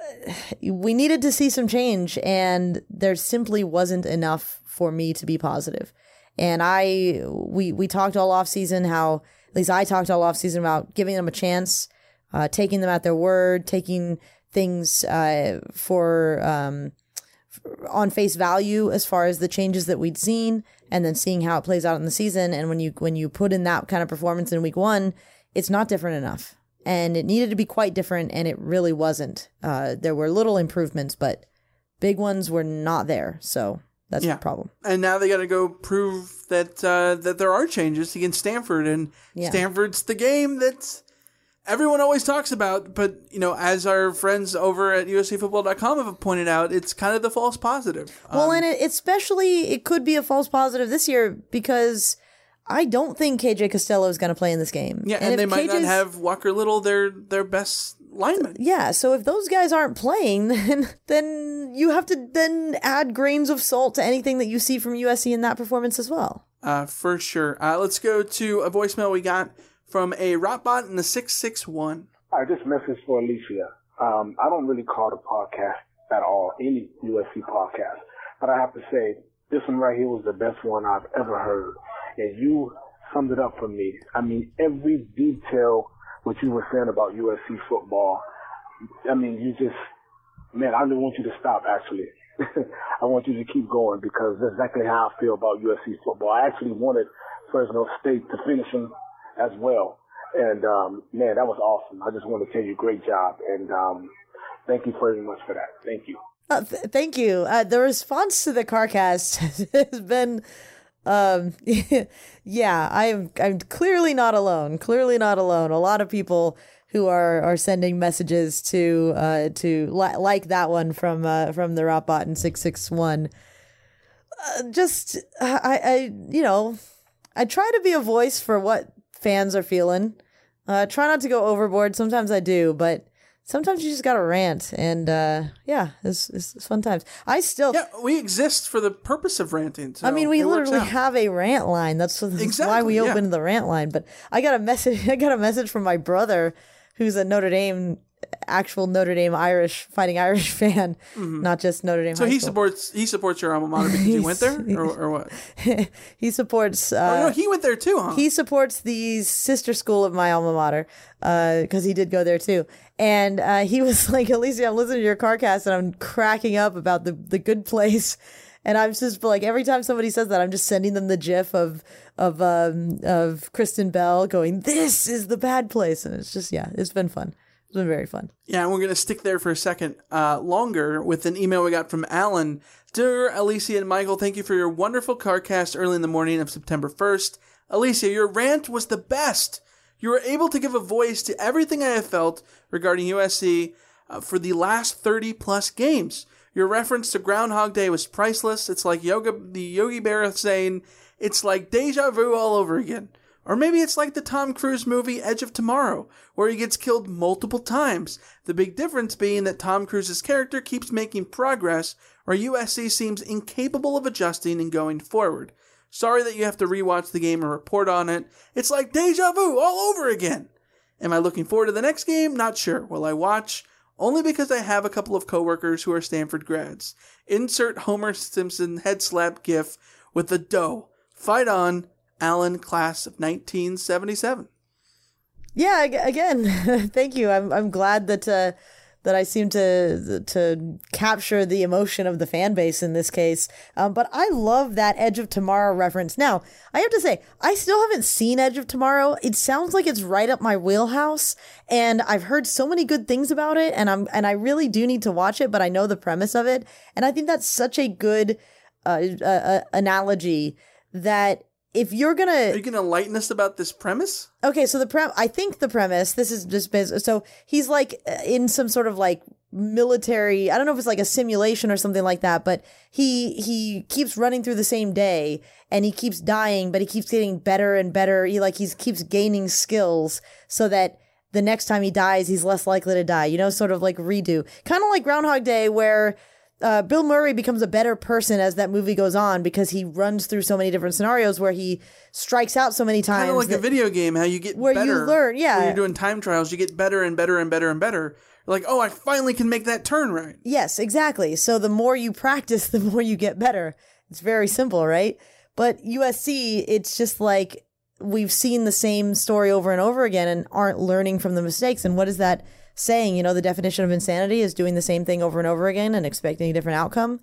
we needed to see some change, and there simply wasn't enough for me to be positive. And I we we talked all off season how at least I talked all off season about giving them a chance, uh, taking them at their word, taking things uh, for um, on face value as far as the changes that we'd seen, and then seeing how it plays out in the season. And when you when you put in that kind of performance in week one, it's not different enough, and it needed to be quite different, and it really wasn't. Uh, there were little improvements, but big ones were not there. So that's Yeah. the problem. And now they got to go prove that uh, that there are changes against Stanford, and Yeah. Stanford's the game that everyone always talks about. But you know, as our friends over at USAFootball.com have pointed out, it's kind of the false positive. Well, Um, and it, especially it could be a false positive this year because I don't think KJ Costello is going to play in this game. yeah, and, if they might not have Walker Little their their best lineman. Yeah, so if those guys aren't playing, then then you have to then add grains of salt to anything that you see from USC in that performance as well. Uh, for sure. Uh, let's go to a voicemail we got from a Rotbot in the six six one. All right, this message for Alicia. Um, I don't really call the podcast at all, any USC podcast, but I have to say, this one right here was the best one I've ever heard. And you summed it up for me. I mean, every detail what you were saying about USC football, I mean, you just, man, I don't want you to stop actually. I want you to keep going because that's exactly how I feel about USC football. I actually wanted Fresno State to finishing as well. And um, man, that was awesome. I just want to tell you, great job, and um, thank you very much for that. Thank you. Uh, th- thank you. Uh, the response to the CarCast has been, um, yeah, I'm I'm clearly not alone. Clearly not alone. A lot of people who are are sending messages to uh to li- like that one from uh from the Rotbot six six one. Uh, just I I you know I try to be a voice for what fans are feeling. Uh, try not to go overboard. Sometimes I do, but sometimes you just gotta rant, and uh, yeah, it's, it's, it's fun times. I still, yeah, we exist for the purpose of ranting. So I mean, we literally have a rant line. That's, that's why Exactly, we yeah. opened the rant line. But I got a message. I got a message from my brother, who's a Notre Dame, actual Notre Dame Irish fighting Irish fan, not just Notre Dame. Mm-hmm. So high he school. supports he supports your alma mater because he went there, or, or what? he supports. oh, Uh, no, he went there too, huh? He supports the sister school of my alma mater because he did go there too. And uh, he was like, Alicia, I'm listening to your CarCast and I'm cracking up about the, the good place. And I'm just like, every time somebody says that, I'm just sending them the gif of of um, of Kristen Bell going, "This is the bad place," and it's just yeah, it's been fun. It's been very fun. Yeah, and we're going to stick there for a second uh, longer with an email we got from Alan. Dear Alicia and Michael, thank you for your wonderful CarCast early in the morning of September 1st. Alicia, your rant was the best. You were able to give a voice to everything I have felt regarding USC uh, for the last 30 plus games. Your reference to Groundhog Day was priceless. It's like Yoga, the Yogi Berra saying, it's like deja vu all over again. Or maybe it's like the Tom Cruise movie Edge of Tomorrow, where he gets killed multiple times. The big difference being that Tom Cruise's character keeps making progress, where USC seems incapable of adjusting and going forward. Sorry that you have to rewatch the game and report on it. It's like deja vu all over again. Am I looking forward to the next game? Not sure. Will I watch? Only because I have a couple of coworkers who are Stanford grads. Insert Homer Simpson head slap gif with the dough. Fight on, Allen, class of 1977. Yeah, again, thank you. I'm I'm glad that uh, that I seem to to capture the emotion of the fan base in this case. Um, but I love that Edge of Tomorrow reference. Now, I have to say, I still haven't seen Edge of Tomorrow. It sounds like it's right up my wheelhouse, and I've heard so many good things about it, and I'm and I really do need to watch it. But I know the premise of it, and I think that's such a good uh, uh, uh, analogy that if you're gonna Are you to enlighten us about this premise? Okay, so the prem I think the premise, this is just biz- so he's like uh, in some sort of like military, I don't know if it's like a simulation or something like that, but he he keeps running through the same day and he keeps dying, but he keeps getting better and better. He like he keeps gaining skills so that the next time he dies, he's less likely to die. You know, sort of like redo. Kind of like Groundhog Day where uh, Bill Murray becomes a better person as that movie goes on because he runs through so many different scenarios where he strikes out so many times. Kind of like a video game, how you get Where you learn, yeah. When you're doing time trials, you get better and better and better and better. You're like, oh, I finally can make that turn right. Yes, exactly. So the more you practice, the more you get better. It's very simple, right? But USC, it's just like we've seen the same story over and over again and aren't learning from the mistakes. And what is that saying? You know, the definition of insanity is doing the same thing over and over again and expecting a different outcome.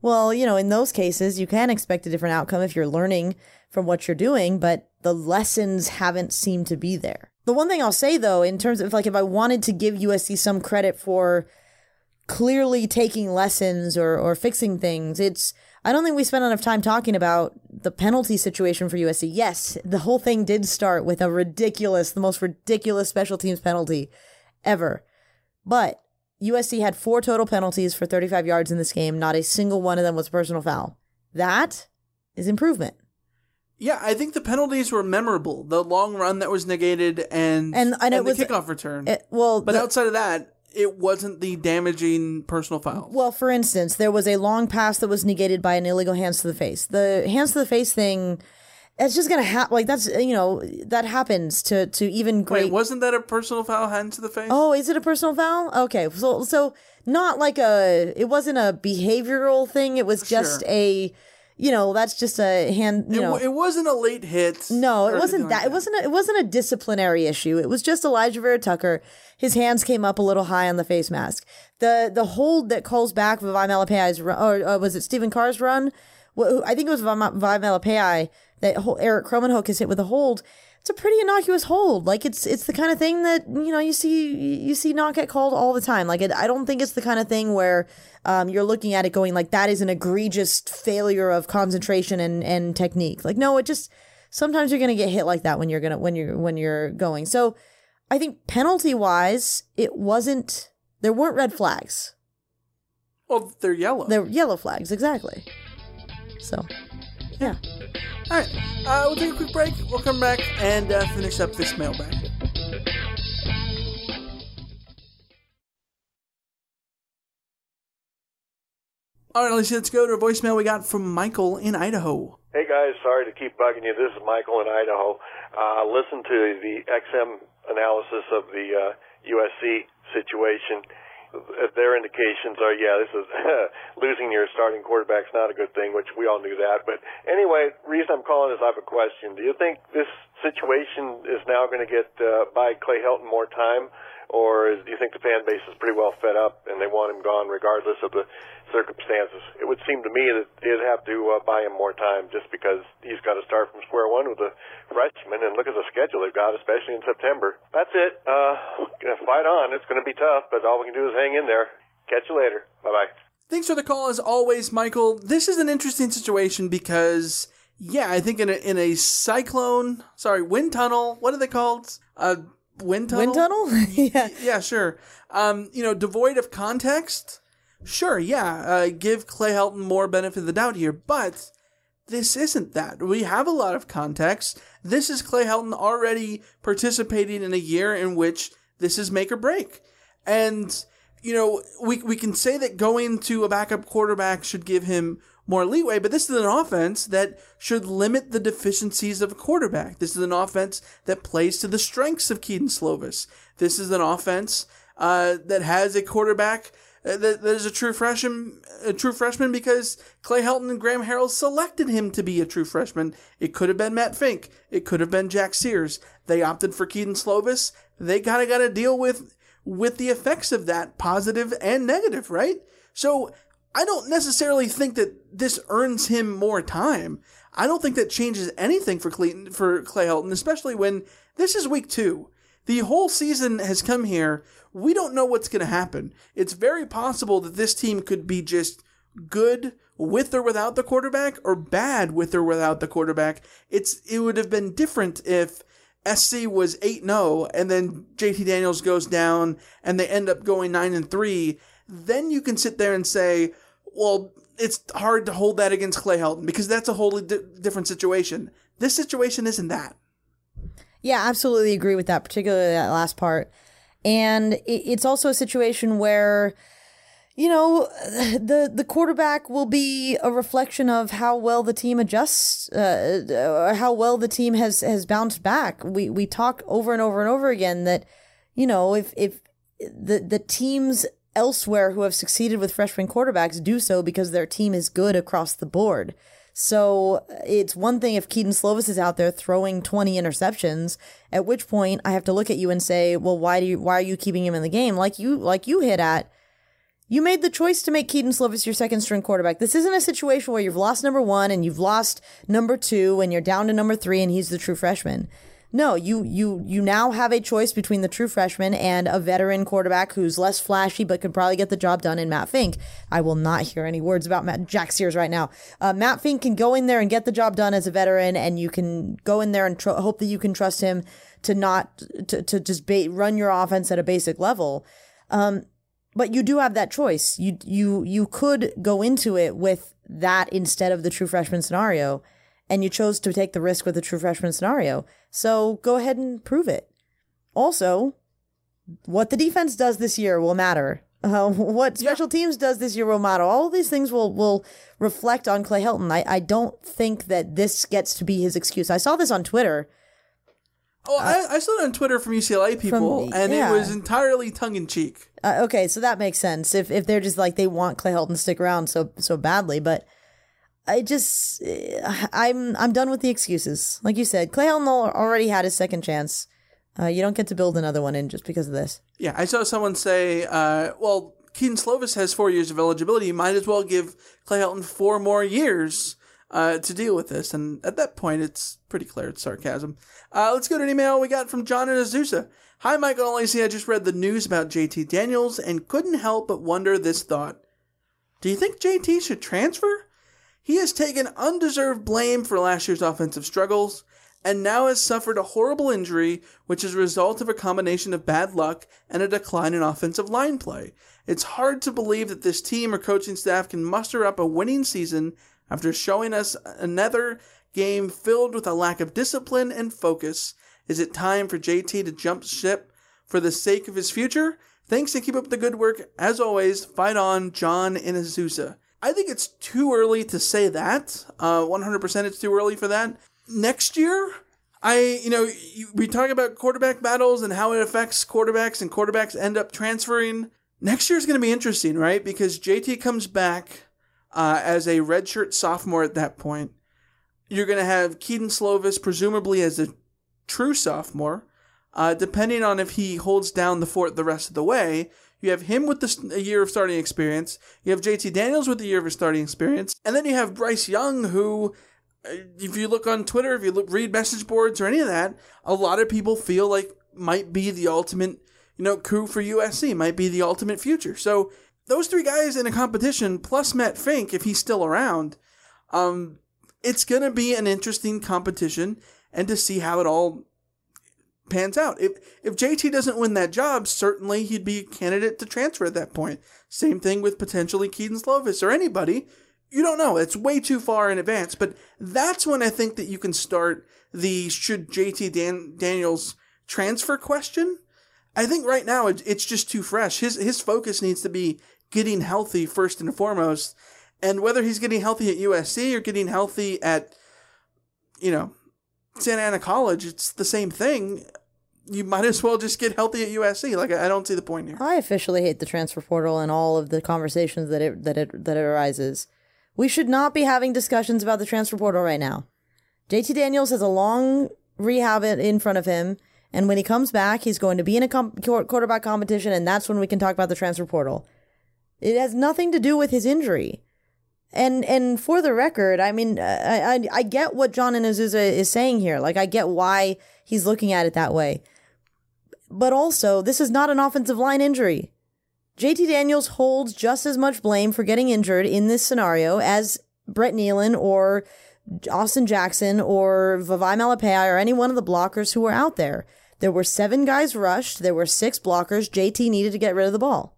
Well, you know, in those cases, you can expect a different outcome if you're learning from what you're doing, but the lessons haven't seemed to be there. The one thing I'll say though, in terms of like if I wanted to give USC some credit for clearly taking lessons or, or fixing things. It's I don't think we spent enough time talking about the penalty situation for USC. Yes, the whole thing did start with a ridiculous, the most ridiculous special teams penalty ever. But USC had four total penalties for 35 yards in this game. Not a single one of them was a personal foul. That is improvement. Yeah, I think the penalties were memorable. The long run that was negated and And- and it the was- kickoff return. it- well, but the- outside of that, it wasn't the damaging personal foul. Well, for instance, there was a long pass that was negated by an illegal hands to the face. The hands to the face thing, it's just gonna happen. Like that's you know that happens to to even great. Wait, wasn't that a personal foul hand to the face? Oh, is it a personal foul? Okay, so so not like a. It wasn't a behavioral thing. It was just Sure. a. You know, that's just a hand. You it, know, it wasn't a late hit. no, it wasn't that. It wasn't. A, it wasn't a disciplinary issue. It was just Alijah Vera-Tucker. His hands came up a little high on the face mask. The the hold that calls back Vavae Malepeai's run, or uh, was it Stephen Carr's run? I think it was Vavae Malepeai that whole Erik Krommenhoek is hit with a hold. It's a pretty innocuous hold. Like it's it's the kind of thing that you know you see you see not get called all the time. Like it, I don't think it's the kind of thing where um, you're looking at it going like that is an egregious failure of concentration and and technique. Like no, it just sometimes you're gonna get hit like that when you're gonna when you're when you're going. So I think penalty wise, it wasn't there weren't red flags. Well, they're yellow. They're yellow flags, exactly. So, yeah. All right, uh, we'll take a quick break. We'll come back and uh, finish up this mailbag. All right, Alicia, let's go to a voicemail we got from Michael in Idaho. Hey guys, sorry to keep bugging you. This is Michael in Idaho. Uh, listen to the XM analysis of the uh, USC situation. Their indications are, yeah, this is losing your starting quarterback's not a good thing, which we all knew that. But anyway, reason I'm calling is I have a question. Do you think this situation is now going to get uh, buy Clay Helton more time, or do you think the fan base is pretty well fed up and they want him gone regardless of the circumstances? It would seem to me that they'd have to uh, buy him more time just because he's got to start from square one with a freshman, and look at the schedule they've got, especially in September. That's it. Uh, fight on. It's going to be tough, but all we can do is hang in there. Catch you later. Bye bye. Thanks for the call as always, Michael. This is an interesting situation because, yeah, I think in a, in a cyclone, sorry, wind tunnel, what are they called? Uh, wind tunnel? Wind tunnel? yeah. Yeah, sure. Um, you know, devoid of context, sure, yeah, uh, give Clay Helton more benefit of the doubt here, but this isn't that. We have a lot of context. This is Clay Helton already participating in a year in which this is make or break. And, you know, we, we can say that going to a backup quarterback should give him more leeway, but this is an offense that should limit the deficiencies of a quarterback. This is an offense that plays to the strengths of Kedon Slovis. This is an offense uh, that has a quarterback uh, that, that is a true freshman, a true freshman because Clay Helton and Graham Harrell selected him to be a true freshman. It could have been Matt Fink. It could have been Jack Sears. They opted for Kedon Slovis. They kind of got to deal with with the effects of that, positive and negative, right? So I don't necessarily think that this earns him more time. I don't think that changes anything for Clayton, for Clay Helton, especially when this is week two. The whole season has come here. We don't know what's going to happen. It's very possible that this team could be just good with or without the quarterback or bad with or without the quarterback. It's it would have been different if SC was 8-0 and then JT Daniels goes down and they end up going 9 and 3. Then you can sit there and say, well, it's hard to hold that against Clay Helton because that's a wholly di- different situation. This situation isn't that. Yeah, absolutely agree with that, particularly that last part. And it, it's also a situation where, you know, the the quarterback will be a reflection of how well the team adjusts, uh, or how well the team has has bounced back. We we talk over and over and over again that, you know, if if the the teams elsewhere who have succeeded with freshman quarterbacks do so because their team is good across the board. So uh, it's one thing if Kedon Slovis is out there throwing 20 interceptions, at which point I have to look at you and say, well, why do you, why are you keeping him in the game? Like you, like you hit at, you made the choice to make Kedon Slovis your second string quarterback. This isn't a situation where you've lost number one and you've lost number two and you're down to number three and he's the true freshman. No, you you you now have a choice between the true freshman and a veteran quarterback who's less flashy but could probably get the job done in Matt Fink. I will not hear any words about Matt Jack Sears right now. Uh, Matt Fink can go in there and get the job done as a veteran, and you can go in there and tr- hope that you can trust him to not to to just ba- run your offense at a basic level. Um, but you do have that choice. You you you could go into it with that instead of the true freshman scenario and you chose to take the risk with the true freshman scenario. So go ahead and prove it. Also, what the defense does this year will matter. Uh, what special yeah. teams does this year will matter. All of these things will will reflect on Clay Helton. I, I don't think that this gets to be his excuse. I saw this on Twitter. Oh, uh, I, I, saw it on Twitter from UCLA people, from, and yeah. it was entirely tongue in cheek. Uh, okay, so that makes sense. If if they're just like they want Clay Helton to stick around so so badly, but I just I'm I'm done with the excuses. Like you said, Clay Helton already had his second chance. Uh, you don't get to build another one in just because of this. Yeah, I saw someone say, uh, "Well, Kedon Slovis has four years of eligibility. You might as well give Clay Helton four more years uh, to deal with this. And at that point, it's pretty clear it's sarcasm. Uh, let's go to an email we got from John and Azusa. Hi, Michael and Lacey. I just read the news about JT Daniels and couldn't help but wonder this thought. Do you think JT should transfer? He has taken undeserved blame for last year's offensive struggles and now has suffered a horrible injury, which is a result of a combination of bad luck and a decline in offensive line play. It's hard to believe that this team or coaching staff can muster up a winning season after showing us another game filled with a lack of discipline and focus. Is it time for JT to jump ship for the sake of his future? Thanks and keep up the good work. As always, fight on, John in Azusa. I think it's too early to say that. Uh, 100% it's too early for that next year, I, you know, we talk about quarterback battles and how it affects quarterbacks, and quarterbacks end up transferring. Next year is going to be interesting, right? Because JT comes back uh, as a redshirt sophomore at that point. You're going to have Kedon Slovis presumably as a true sophomore, uh, depending on if he holds down the fort the rest of the way. You have him with the, a year of starting experience. You have JT Daniels with a year of starting experience. And then you have Bryce Young, who if you look on Twitter, if you look, read message boards or any of that, a lot of people feel like might be the ultimate, you know, coup for USC, might be the ultimate future. So those three guys in a competition, plus Matt Fink, if he's still around, um, it's going to be an interesting competition and to see how it all pans out. If if JT doesn't win that job, certainly he'd be a candidate to transfer at that point. Same thing with potentially Kedon Slovis or anybody you don't know. It's way too far in advance. But that's when I think that you can start the should JT Dan- Daniels transfer question. I think right now it's just too fresh. His his focus needs to be getting healthy first and foremost, and whether he's getting healthy at USC or getting healthy at, you know, Santa Ana College, it's the same thing. You might as well just get healthy at USC. Like I don't see the point here. I officially hate the transfer portal and all of the conversations that it that it that it arises. We should not be having discussions about the transfer portal right now. JT Daniels has a long rehab in front of him. And when he comes back, he's going to be in a com- quarterback competition, and that's when we can talk about the transfer portal. It has nothing to do with his injury. And and for the record, I mean, I, I, I get what John and Azusa is saying here. Like, I get why he's looking at it that way. But also, this is not an offensive line injury. JT Daniels holds just as much blame for getting injured in this scenario as Brett Neilon or Austin Jackson or Vavae Malepeai or any one of the blockers who were out there. There were seven guys rushed. There were six blockers. JT needed to get rid of the ball.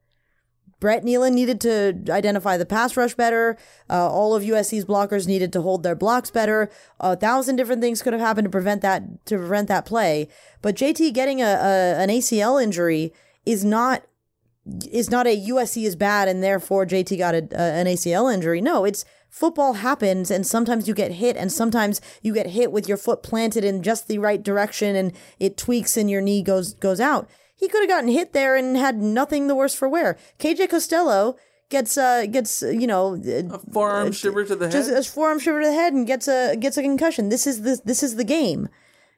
Brett Neilon needed to identify the pass rush better. Uh, all of USC's blockers needed to hold their blocks better. A thousand different things could have happened to prevent that to prevent that play. But JT getting a, a an ACL injury is not is not a USC is bad and therefore JT got a, an ACL injury. No, it's football happens and sometimes you get hit and sometimes you get hit with your foot planted in just the right direction and it tweaks and your knee goes goes out. He could have gotten hit there and had nothing the worse for wear. KJ Costello gets uh gets you know a forearm uh, shiver to the head. Just a forearm shiver to the head and gets a gets a concussion. This is the this is the game.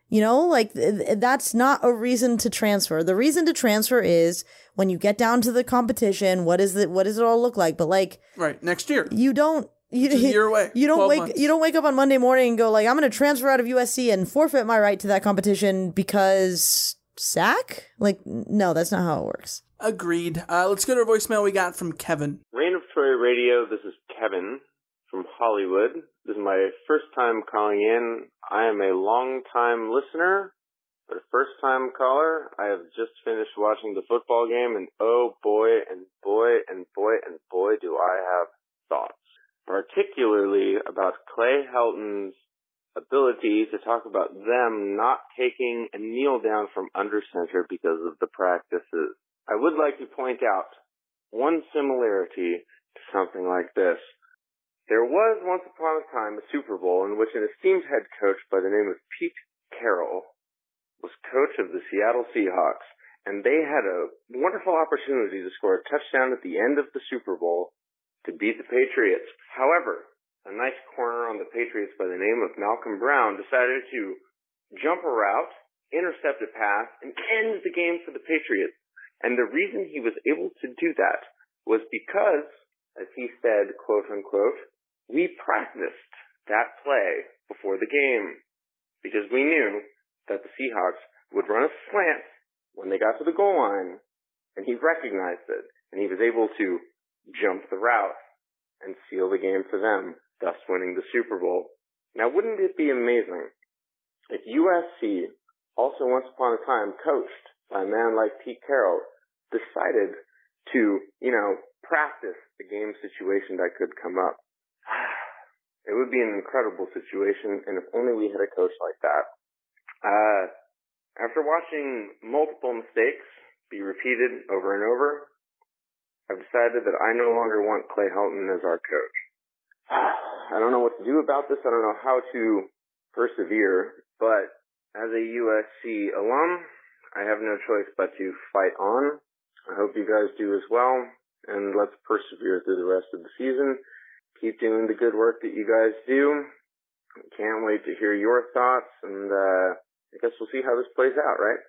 You know, like th- that's not a reason to transfer. The reason to transfer is when you get down to the competition, what is it what does it all look like? But like Right, next year. You don't you, year away. You don't wake months. you don't wake up on Monday morning and go like I'm going to transfer out of USC and forfeit my right to that competition because sack? Like no, that's not how it works. Agreed. Uh, let's go to a voicemail we got from Kevin. Reign of Troy Radio, this is Kevin from Hollywood. This is my first time calling in. I am a long time listener, but a first time caller. I have just finished watching the football game and oh boy and boy and boy and boy do I have thoughts. Particularly about Clay Helton's ability to talk about them not taking a kneel down from under center because of the practices. I would like to point out one similarity to something like this. There was once upon a time a Super Bowl in which an esteemed head coach by the name of Pete Carroll was coach of the Seattle Seahawks, and they had a wonderful opportunity to score a touchdown at the end of the Super Bowl to beat the Patriots. However, a nice corner on the Patriots by the name of Malcolm Brown decided to jump a route, intercept a pass, and end the game for the Patriots. And the reason he was able to do that was because, as he said, quote unquote, we practiced that play before the game because we knew that the Seahawks would run a slant when they got to the goal line and he recognized it and he was able to jump the route and seal the game for them, thus winning the Super Bowl. Now wouldn't it be amazing if USC, also once upon a time coached by a man like Pete Carroll, decided to, you know, practice the game situation that could come up? It would be an incredible situation, and if only we had a coach like that. Uh, after watching multiple mistakes be repeated over and over, I've decided that I no longer want Clay Helton as our coach. I don't know what to do about this. I don't know how to persevere, but as a USC alum, I have no choice but to fight on. I hope you guys do as well, and let's persevere through the rest of the season keep doing the good work that you guys do. Can't wait to hear your thoughts, and uh, I guess we'll see how this plays out, right?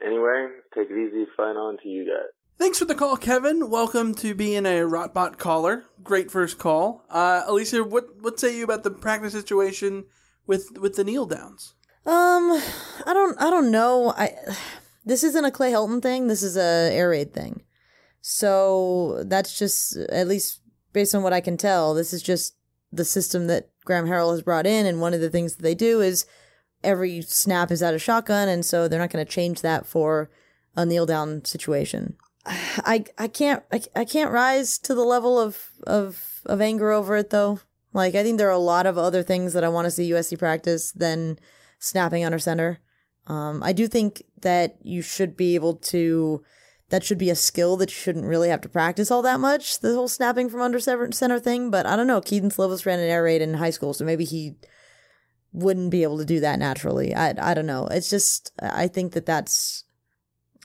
Anyway, take it easy. Fight on to you guys. Thanks for the call, Kevin. Welcome to being a Rotbot caller. Great first call. Uh, Alicia, what what say you about the practice situation with with the kneel downs? Um, I don't, I don't know. I this isn't a Clay Helton thing. This is a air raid thing. So that's just at least based on what I can tell, this is just the system that Graham Harrell has brought in. And one of the things that they do is every snap is out of shotgun. And so they're not going to change that for a kneel down situation. I, I can't, I, I can't rise to the level of, of, of anger over it though. Like, I think there are a lot of other things that I want to see USC practice than snapping under center. Um, I do think that you should be able to that should be a skill that you shouldn't really have to practice all that much. The whole snapping from under center thing, but I don't know. Kedon Slovis ran an air raid in high school, so maybe he wouldn't be able to do that naturally. I I don't know. It's just I think that that's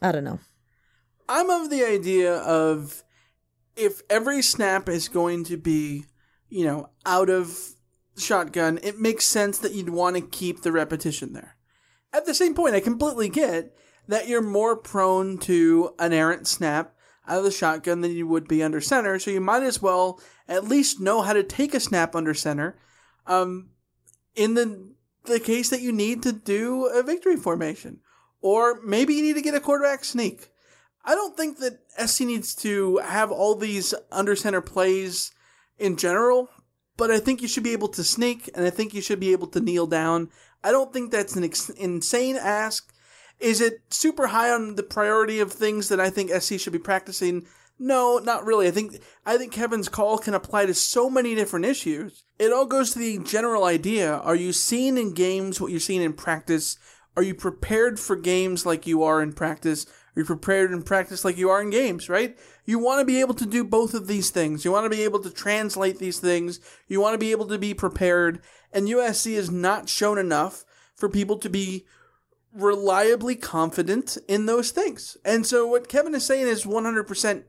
I don't know. I'm of the idea of if every snap is going to be, you know, out of shotgun, it makes sense that you'd want to keep the repetition there. At the same point, I completely get that you're more prone to an errant snap out of the shotgun than you would be under center. So you might as well at least know how to take a snap under center. Um, in the the case that you need to do a victory formation, or maybe you need to get a quarterback sneak. I don't think that SC needs to have all these under center plays in general, but I think you should be able to sneak, and I think you should be able to kneel down. I don't think that's an ex- insane ask. Is it super high on the priority of things that I think SC should be practicing? No, not really. I think I think Kevin's call can apply to so many different issues. It all goes to the general idea. Are you seeing in games what you're seeing in practice? Are you prepared for games like you are in practice? Are prepared in practice like you are in games, right? You want to be able to do both of these things. You want to be able to translate these things. You want to be able to be prepared. And USC has not shown enough for people to be reliably confident in those things. And so what Kevin is saying is 100%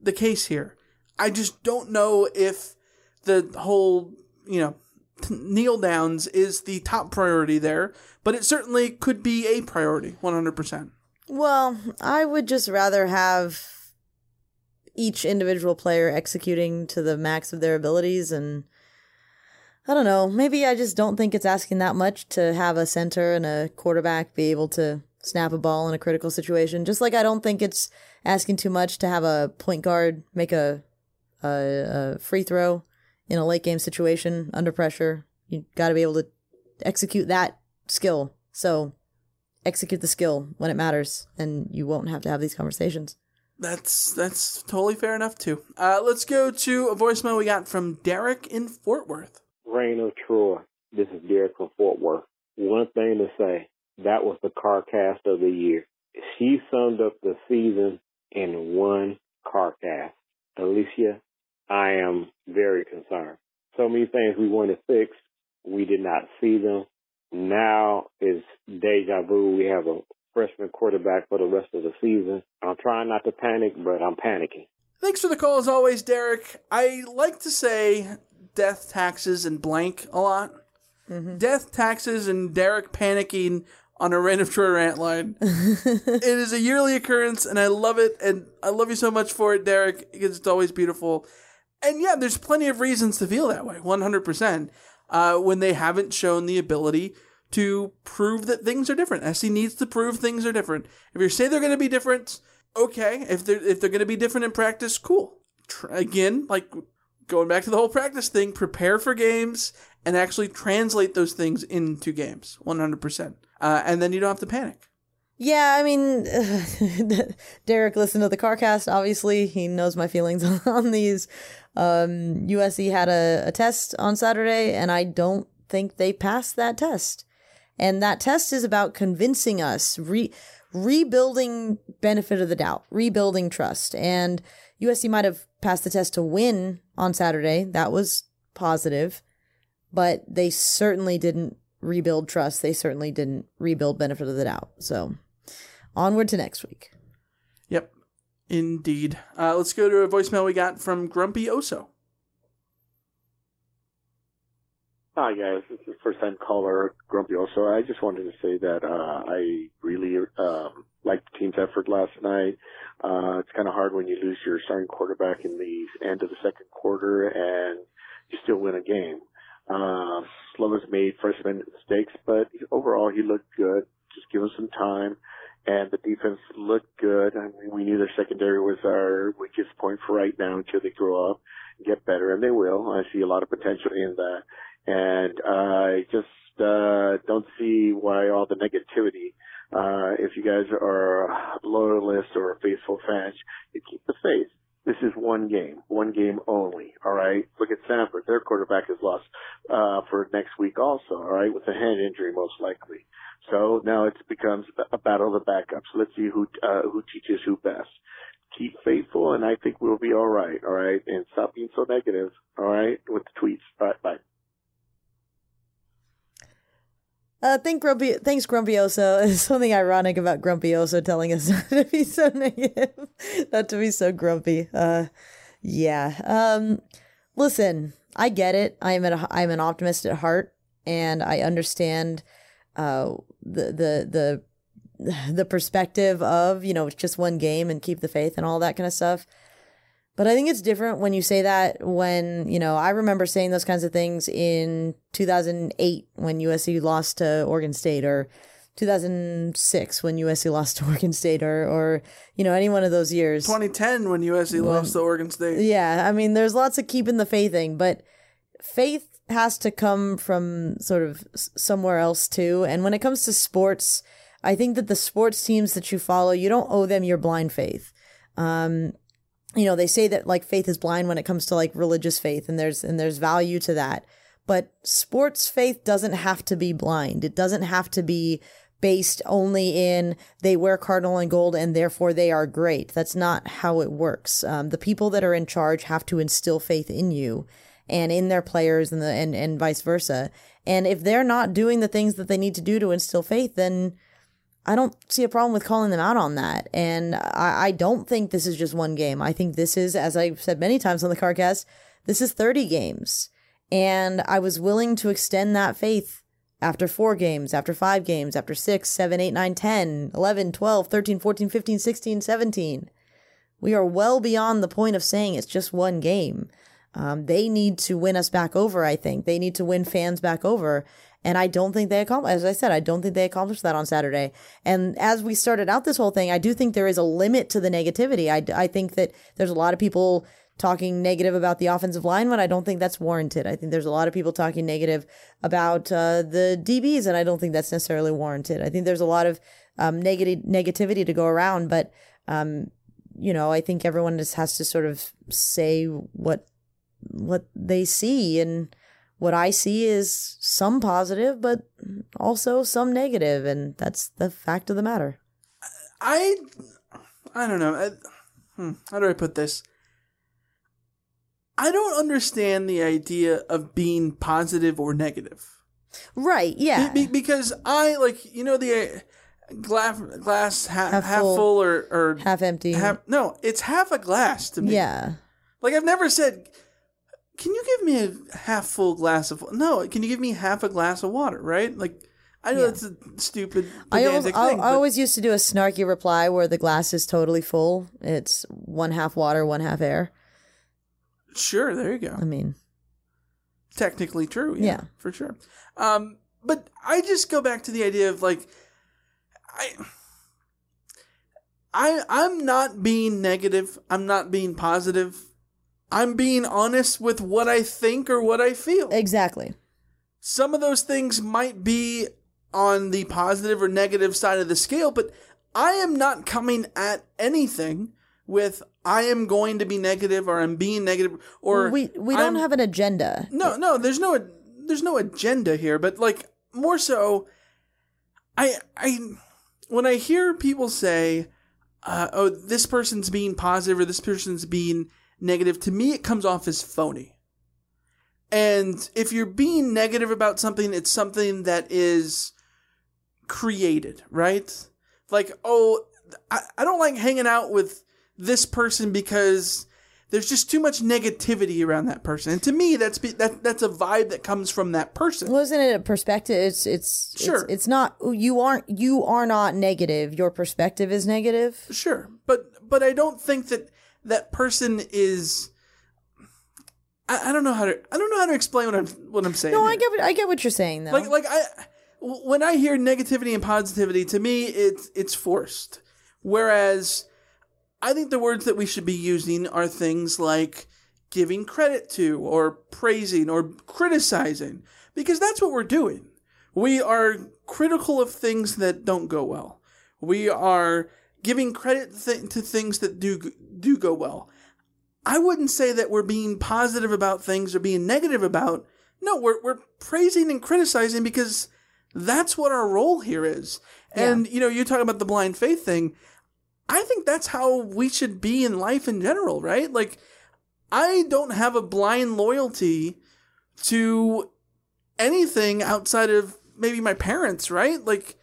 the case here. I just don't know if the whole, you know, kneel downs is the top priority there, but it certainly could be a priority 100%. Well, I would just rather have each individual player executing to the max of their abilities and I don't know. Maybe I just don't think it's asking that much to have a center and a quarterback be able to snap a ball in a critical situation. Just like I don't think it's asking too much to have a point guard make a a, a free throw in a late game situation under pressure. You got to be able to execute that skill. So execute the skill when it matters, and you won't have to have these conversations. That's that's totally fair enough too. Uh, let's go to a voicemail we got from Derek in Fort Worth. Reign of Troy. This is Derek from Fort Worth. One thing to say, that was the car cast of the year. She summed up the season in one car cast. Alicia, I am very concerned. So many things we wanted fixed, we did not see them. Now is deja vu. We have a freshman quarterback for the rest of the season. I'm trying not to panic, but I'm panicking. Thanks for the call as always, Derek. I like to say death, taxes, and blank a lot. Mm-hmm. Death, taxes, and Derek panicking on a Reign of Troy rant line. it is a yearly occurrence, and I love it, and I love you so much for it, Derek, because it's always beautiful. And yeah, there's plenty of reasons to feel that way, 100%. Uh, when they haven't shown the ability to prove that things are different. SC needs to prove things are different. If you say they're going to be different, okay. If they're if they're going to be different in practice, cool. Tr- again, like going back to the whole practice thing, prepare for games and actually translate those things into games, one hundred percent. Uh, And then you don't have to panic. Yeah, I mean, Derek listened to the CarCast. Obviously, he knows my feelings on these. Um, USC had a, a test on Saturday, and I don't think they passed that test. And that test is about convincing us, re- rebuilding benefit of the doubt, rebuilding trust. And USC might have passed the test to win on Saturday. That was positive, but they certainly didn't rebuild trust. They certainly didn't rebuild benefit of the doubt. So onward to next week. Yep, indeed. Uh, let's go to a voicemail we got from Grumpy Oso. Hi guys, this is first time caller Grumpy. Also, I just wanted to say that uh, I really um, liked the team's effort last night. Uh, it's kind of hard when you lose your starting quarterback in the end of the second quarter and you still win a game. Uh, Slovis made first minute mistakes, but overall he looked good. Just give him some time. And the defense looked good. I mean, we knew their secondary was our weakest point for right now until they grow up get better, and they will. I see a lot of potential in that. And I just uh, don't see why all the negativity. Uh, if you guys are loyalists or faithful fans, you keep the faith. This is one game, one game only. All right. Look at Stanford; their quarterback is lost uh, for next week, also. All right, with a hand injury, most likely. So now it becomes a battle of the backups. Let's see who uh, who teaches who best. Keep faithful, and I think we'll be all right. All right, and stop being so negative. All right, with the tweets. All right, bye. Uh, thank Grumpy, thanks Grumpyoso. There's something ironic about Grumpyoso telling us not to be so negative, not to be so grumpy. Uh, yeah. Um, listen, I get it. I'm an I'm an optimist at heart, and I understand uh, the the the the perspective of you know it's just one game and keep the faith and all that kind of stuff. But I think it's different when you say that when, you know, I remember saying those kinds of things in 2008 when USC lost to Oregon State or 2006 when USC lost to Oregon State or, or you know, any one of those years. 2010 when USC lost to Oregon State. Yeah, I mean, there's lots of keeping the faithing, but faith has to come from sort of somewhere else too. And when it comes to sports, I think that the sports teams that you follow, you don't owe them your blind faith. Um, you know, they say that like faith is blind when it comes to like religious faith, and there's and there's value to that. But sports faith doesn't have to be blind. It doesn't have to be based only in they wear cardinal and gold and therefore they are great. That's not how it works. Um, the people that are in charge have to instill faith in you and in their players and the and, and vice versa. And if they're not doing the things that they need to do to instill faith, then I don't see a problem with calling them out on that. And I, I don't think this is just one game. I think this is, as I've said many times on the CarCast, this is 30 games. And I was willing to extend that faith after four games, after five games, after six, seven, eight, nine, 10, 11, 12, 13, 14, 15, 16, 17. We are well beyond the point of saying it's just one game. Um, they need to win us back over, I think. They need to win fans back over. And I don't think they accomplished, as I said, I don't think they accomplished that on Saturday. And as we started out this whole thing, I do think there is a limit to the negativity. I, I think that there's a lot of people talking negative about the offensive line when I don't think that's warranted. I think there's a lot of people talking negative about uh, the DBs, and I don't think that's necessarily warranted. I think there's a lot of um, negative negativity to go around, but um, you know, I think everyone just has to sort of say what what they see and what I see is some positive, but also some negative, and that's the fact of the matter. I I don't know. I, hmm, how do I put this? I don't understand the idea of being positive or negative. Right, yeah. Be- be- because I like you know the uh, glass glass half, Half half, full, full, or or half empty. half no, it's half a glass to me. Yeah. Like I've never said, "Can you give me a half full glass of?" No, can you give me half a glass of water? Right? Like I know that's a stupid I always, pedantic I, thing. I always used to do a snarky reply where the glass is totally full. It's one half water, one half air. Sure, there you go. I mean, technically true. Yeah, Yeah. for sure. Um, but I just go back to the idea of like, I, I, I'm not being negative. I'm not being positive. I'm being honest with what I think or what I feel. Exactly. Some of those things might be on the positive or negative side of the scale, but I am not coming at anything with I am going to be negative or I'm being negative or we we don't I'm- have an agenda. no, no, there's no there's no agenda here, but like more so I I when I hear people say uh, oh this person's being positive or this person's being negative, to me it comes off as phony. And if you're being negative about something, it's something that is created, right? Like, oh, I, I don't like hanging out with this person because there's just too much negativity around that person. And to me, that's be, that that's a vibe that comes from that person. Wasn't it a perspective? It's it's Sure. It's, it's not you aren't you are not negative. Your perspective is negative. Sure, but but I don't think that that person is. I, I don't know how to I don't know how to explain what I'm what I'm saying. No, I here. get what I get what you're saying though. like like I when I hear negativity and positivity, to me it's it's forced. Whereas I think the words that we should be using are things like giving credit to or praising or criticizing because that's what we're doing. We are critical of things that don't go well. We are giving credit th- to things that do do go well. I wouldn't say that we're being positive about things or being negative about. No, we're we're praising and criticizing because that's what our role here is. And you know, you talk about the blind faith thing. I think that's how we should be in life in general, right? Like I don't have a blind loyalty to anything outside of maybe my parents, right? Like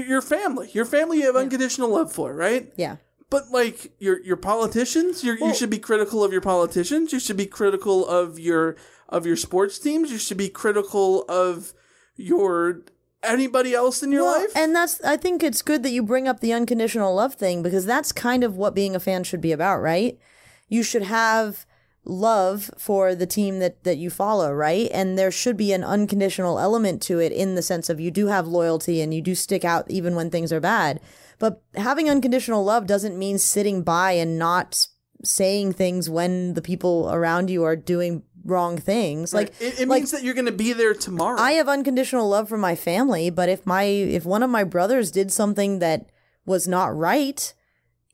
your family, your family you have unconditional love for, right? Yeah. But like your your politicians, you're, you should be critical of your politicians. You should be critical of your of your sports teams. You should be critical of your anybody else in your Well, life. And that's I think it's good that you bring up the unconditional love thing because that's kind of what being a fan should be about, right? You should have love for the team that that you follow, right? And there should be an unconditional element to it in the sense of you do have loyalty and you do stick out even when things are bad. But having unconditional love doesn't mean sitting by and not saying things when the people around you are doing wrong things. Like it, it like- means that you're going to be there tomorrow. I have unconditional love for my family, but if my if one of my brothers did something that was not right,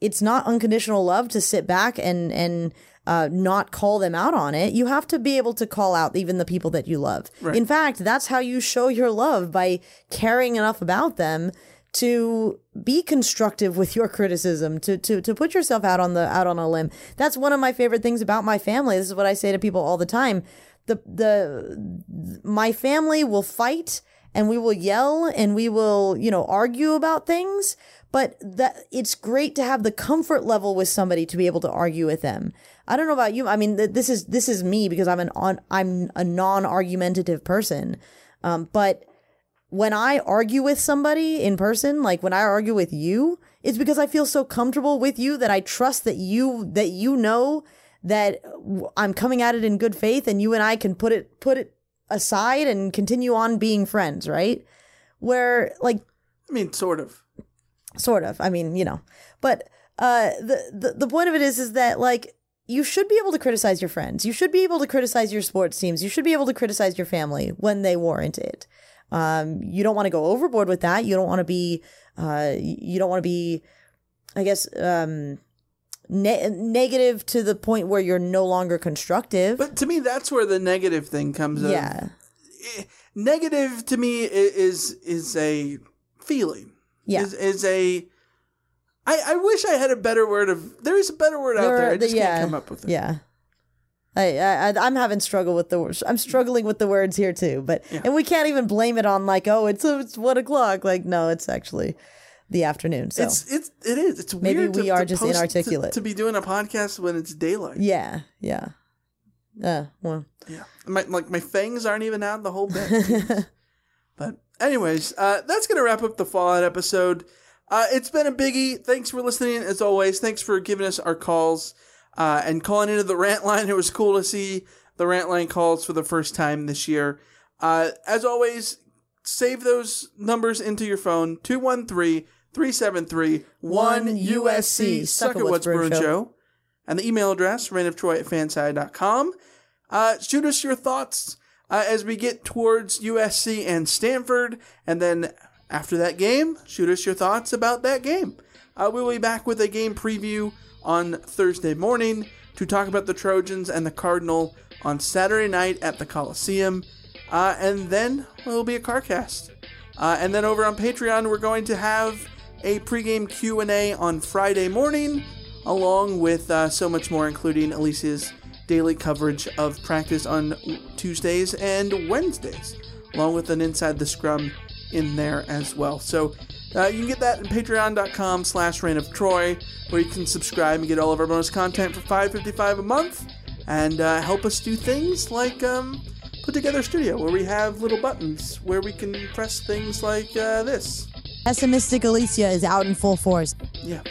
it's not unconditional love to sit back and and uh, not call them out on it. You have to be able to call out even the people that you love. Right. In fact, that's how you show your love by caring enough about them to be constructive with your criticism to to to put yourself out on the out on a limb that's one of my favorite things about my family this is what i say to people all the time the the my family will fight and we will yell and we will you know argue about things but that it's great to have the comfort level with somebody to be able to argue with them i don't know about you i mean th- this is this is me because i'm an on i'm a non-argumentative person um, but when I argue with somebody in person, like when I argue with you, it's because I feel so comfortable with you that I trust that you that you know that I'm coming at it in good faith and you and I can put it put it aside and continue on being friends, right? Where like I mean sort of. Sort of. I mean, you know. But uh the the, the point of it is is that like you should be able to criticize your friends. You should be able to criticize your sports teams. You should be able to criticize your family when they warrant it. Um, you don't want to go overboard with that. You don't want to be, uh, you don't want to be, I guess, um, ne- negative to the point where you're no longer constructive. But to me, that's where the negative thing comes. Yeah. Eh, Negative to me is is a feeling. Yeah. Is, is a. I, I wish I had a better word of. There is a better word out There-. I just yeah, can't come up with it. Yeah. I, I I'm having struggle with the words. I'm struggling with the words here too, but and we can't even blame it on like oh it's it's one o'clock. Like no, it's actually the afternoon. So It's it's it is. It's Maybe weird. we to, are to just post- to- inarticulate. to, be doing a podcast when it's daylight. yeah, yeah. Uh, well, Yeah, my like my fangs aren't even out the whole bit. but anyways, uh, that's gonna wrap up the Fallout episode. Uh, it's been a biggie. Thanks for listening as always. Thanks for giving us our calls uh, and calling into the rant line. It was cool to see the rant line calls for the first time this year. Uh, as always, save those numbers into your phone 213 373 1USC. Suck at What's Brewing Show. And the email address, reignoftroy at fansided.com. Uh, shoot us your thoughts uh, as we get towards USC and Stanford. And then after that game, shoot us your thoughts about that game. Uh, we'll be back with a game preview on Thursday morning to talk about the Trojans and the Cardinal on Saturday night at the Coliseum. Uh, and then it'll be a CarCast. Uh, and then over on Patreon, we're going to have a pregame Q&A on Friday morning, along with uh, so much more, including Alicia's daily coverage of practice on Tuesdays and Wednesdays, along with an Inside the Scrum in there as well. So uh, you can get that at patreon.com slash reign of Troy, where you can subscribe and get all of our bonus content for $5.55 a month, and uh, help us do things like um, put together a studio where we have little buttons where we can press things like uh, this. Pessimistic Alicia is out in full force. Yeah.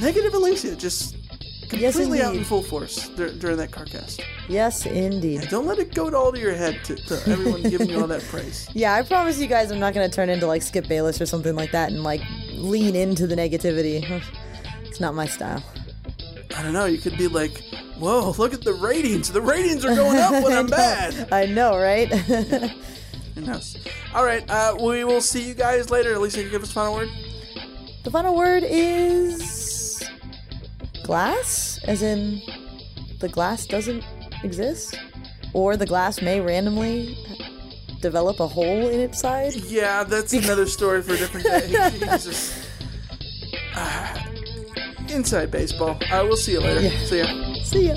Negative Alicia, just Yes, completely out in full force dur- during that CarCast. Yes, indeed. Yeah, don't let it go to all to your head to, to everyone giving you all that praise. Yeah, I promise you guys I'm not going to turn into like Skip Bayless or something like that and like lean into the negativity. It's not my style. I don't know, you could be like, whoa, look at the ratings. The ratings are going up when I'm bad. I know, right? Knows? All right, uh, we will see you guys later. Can you can give us a final word? the final word is glass, as in the glass doesn't exist, or the glass may randomly develop a hole in its side. Yeah, that's another story for a different day. Ah, inside baseball. Uh, we'll see you later. Yeah. See ya. See ya.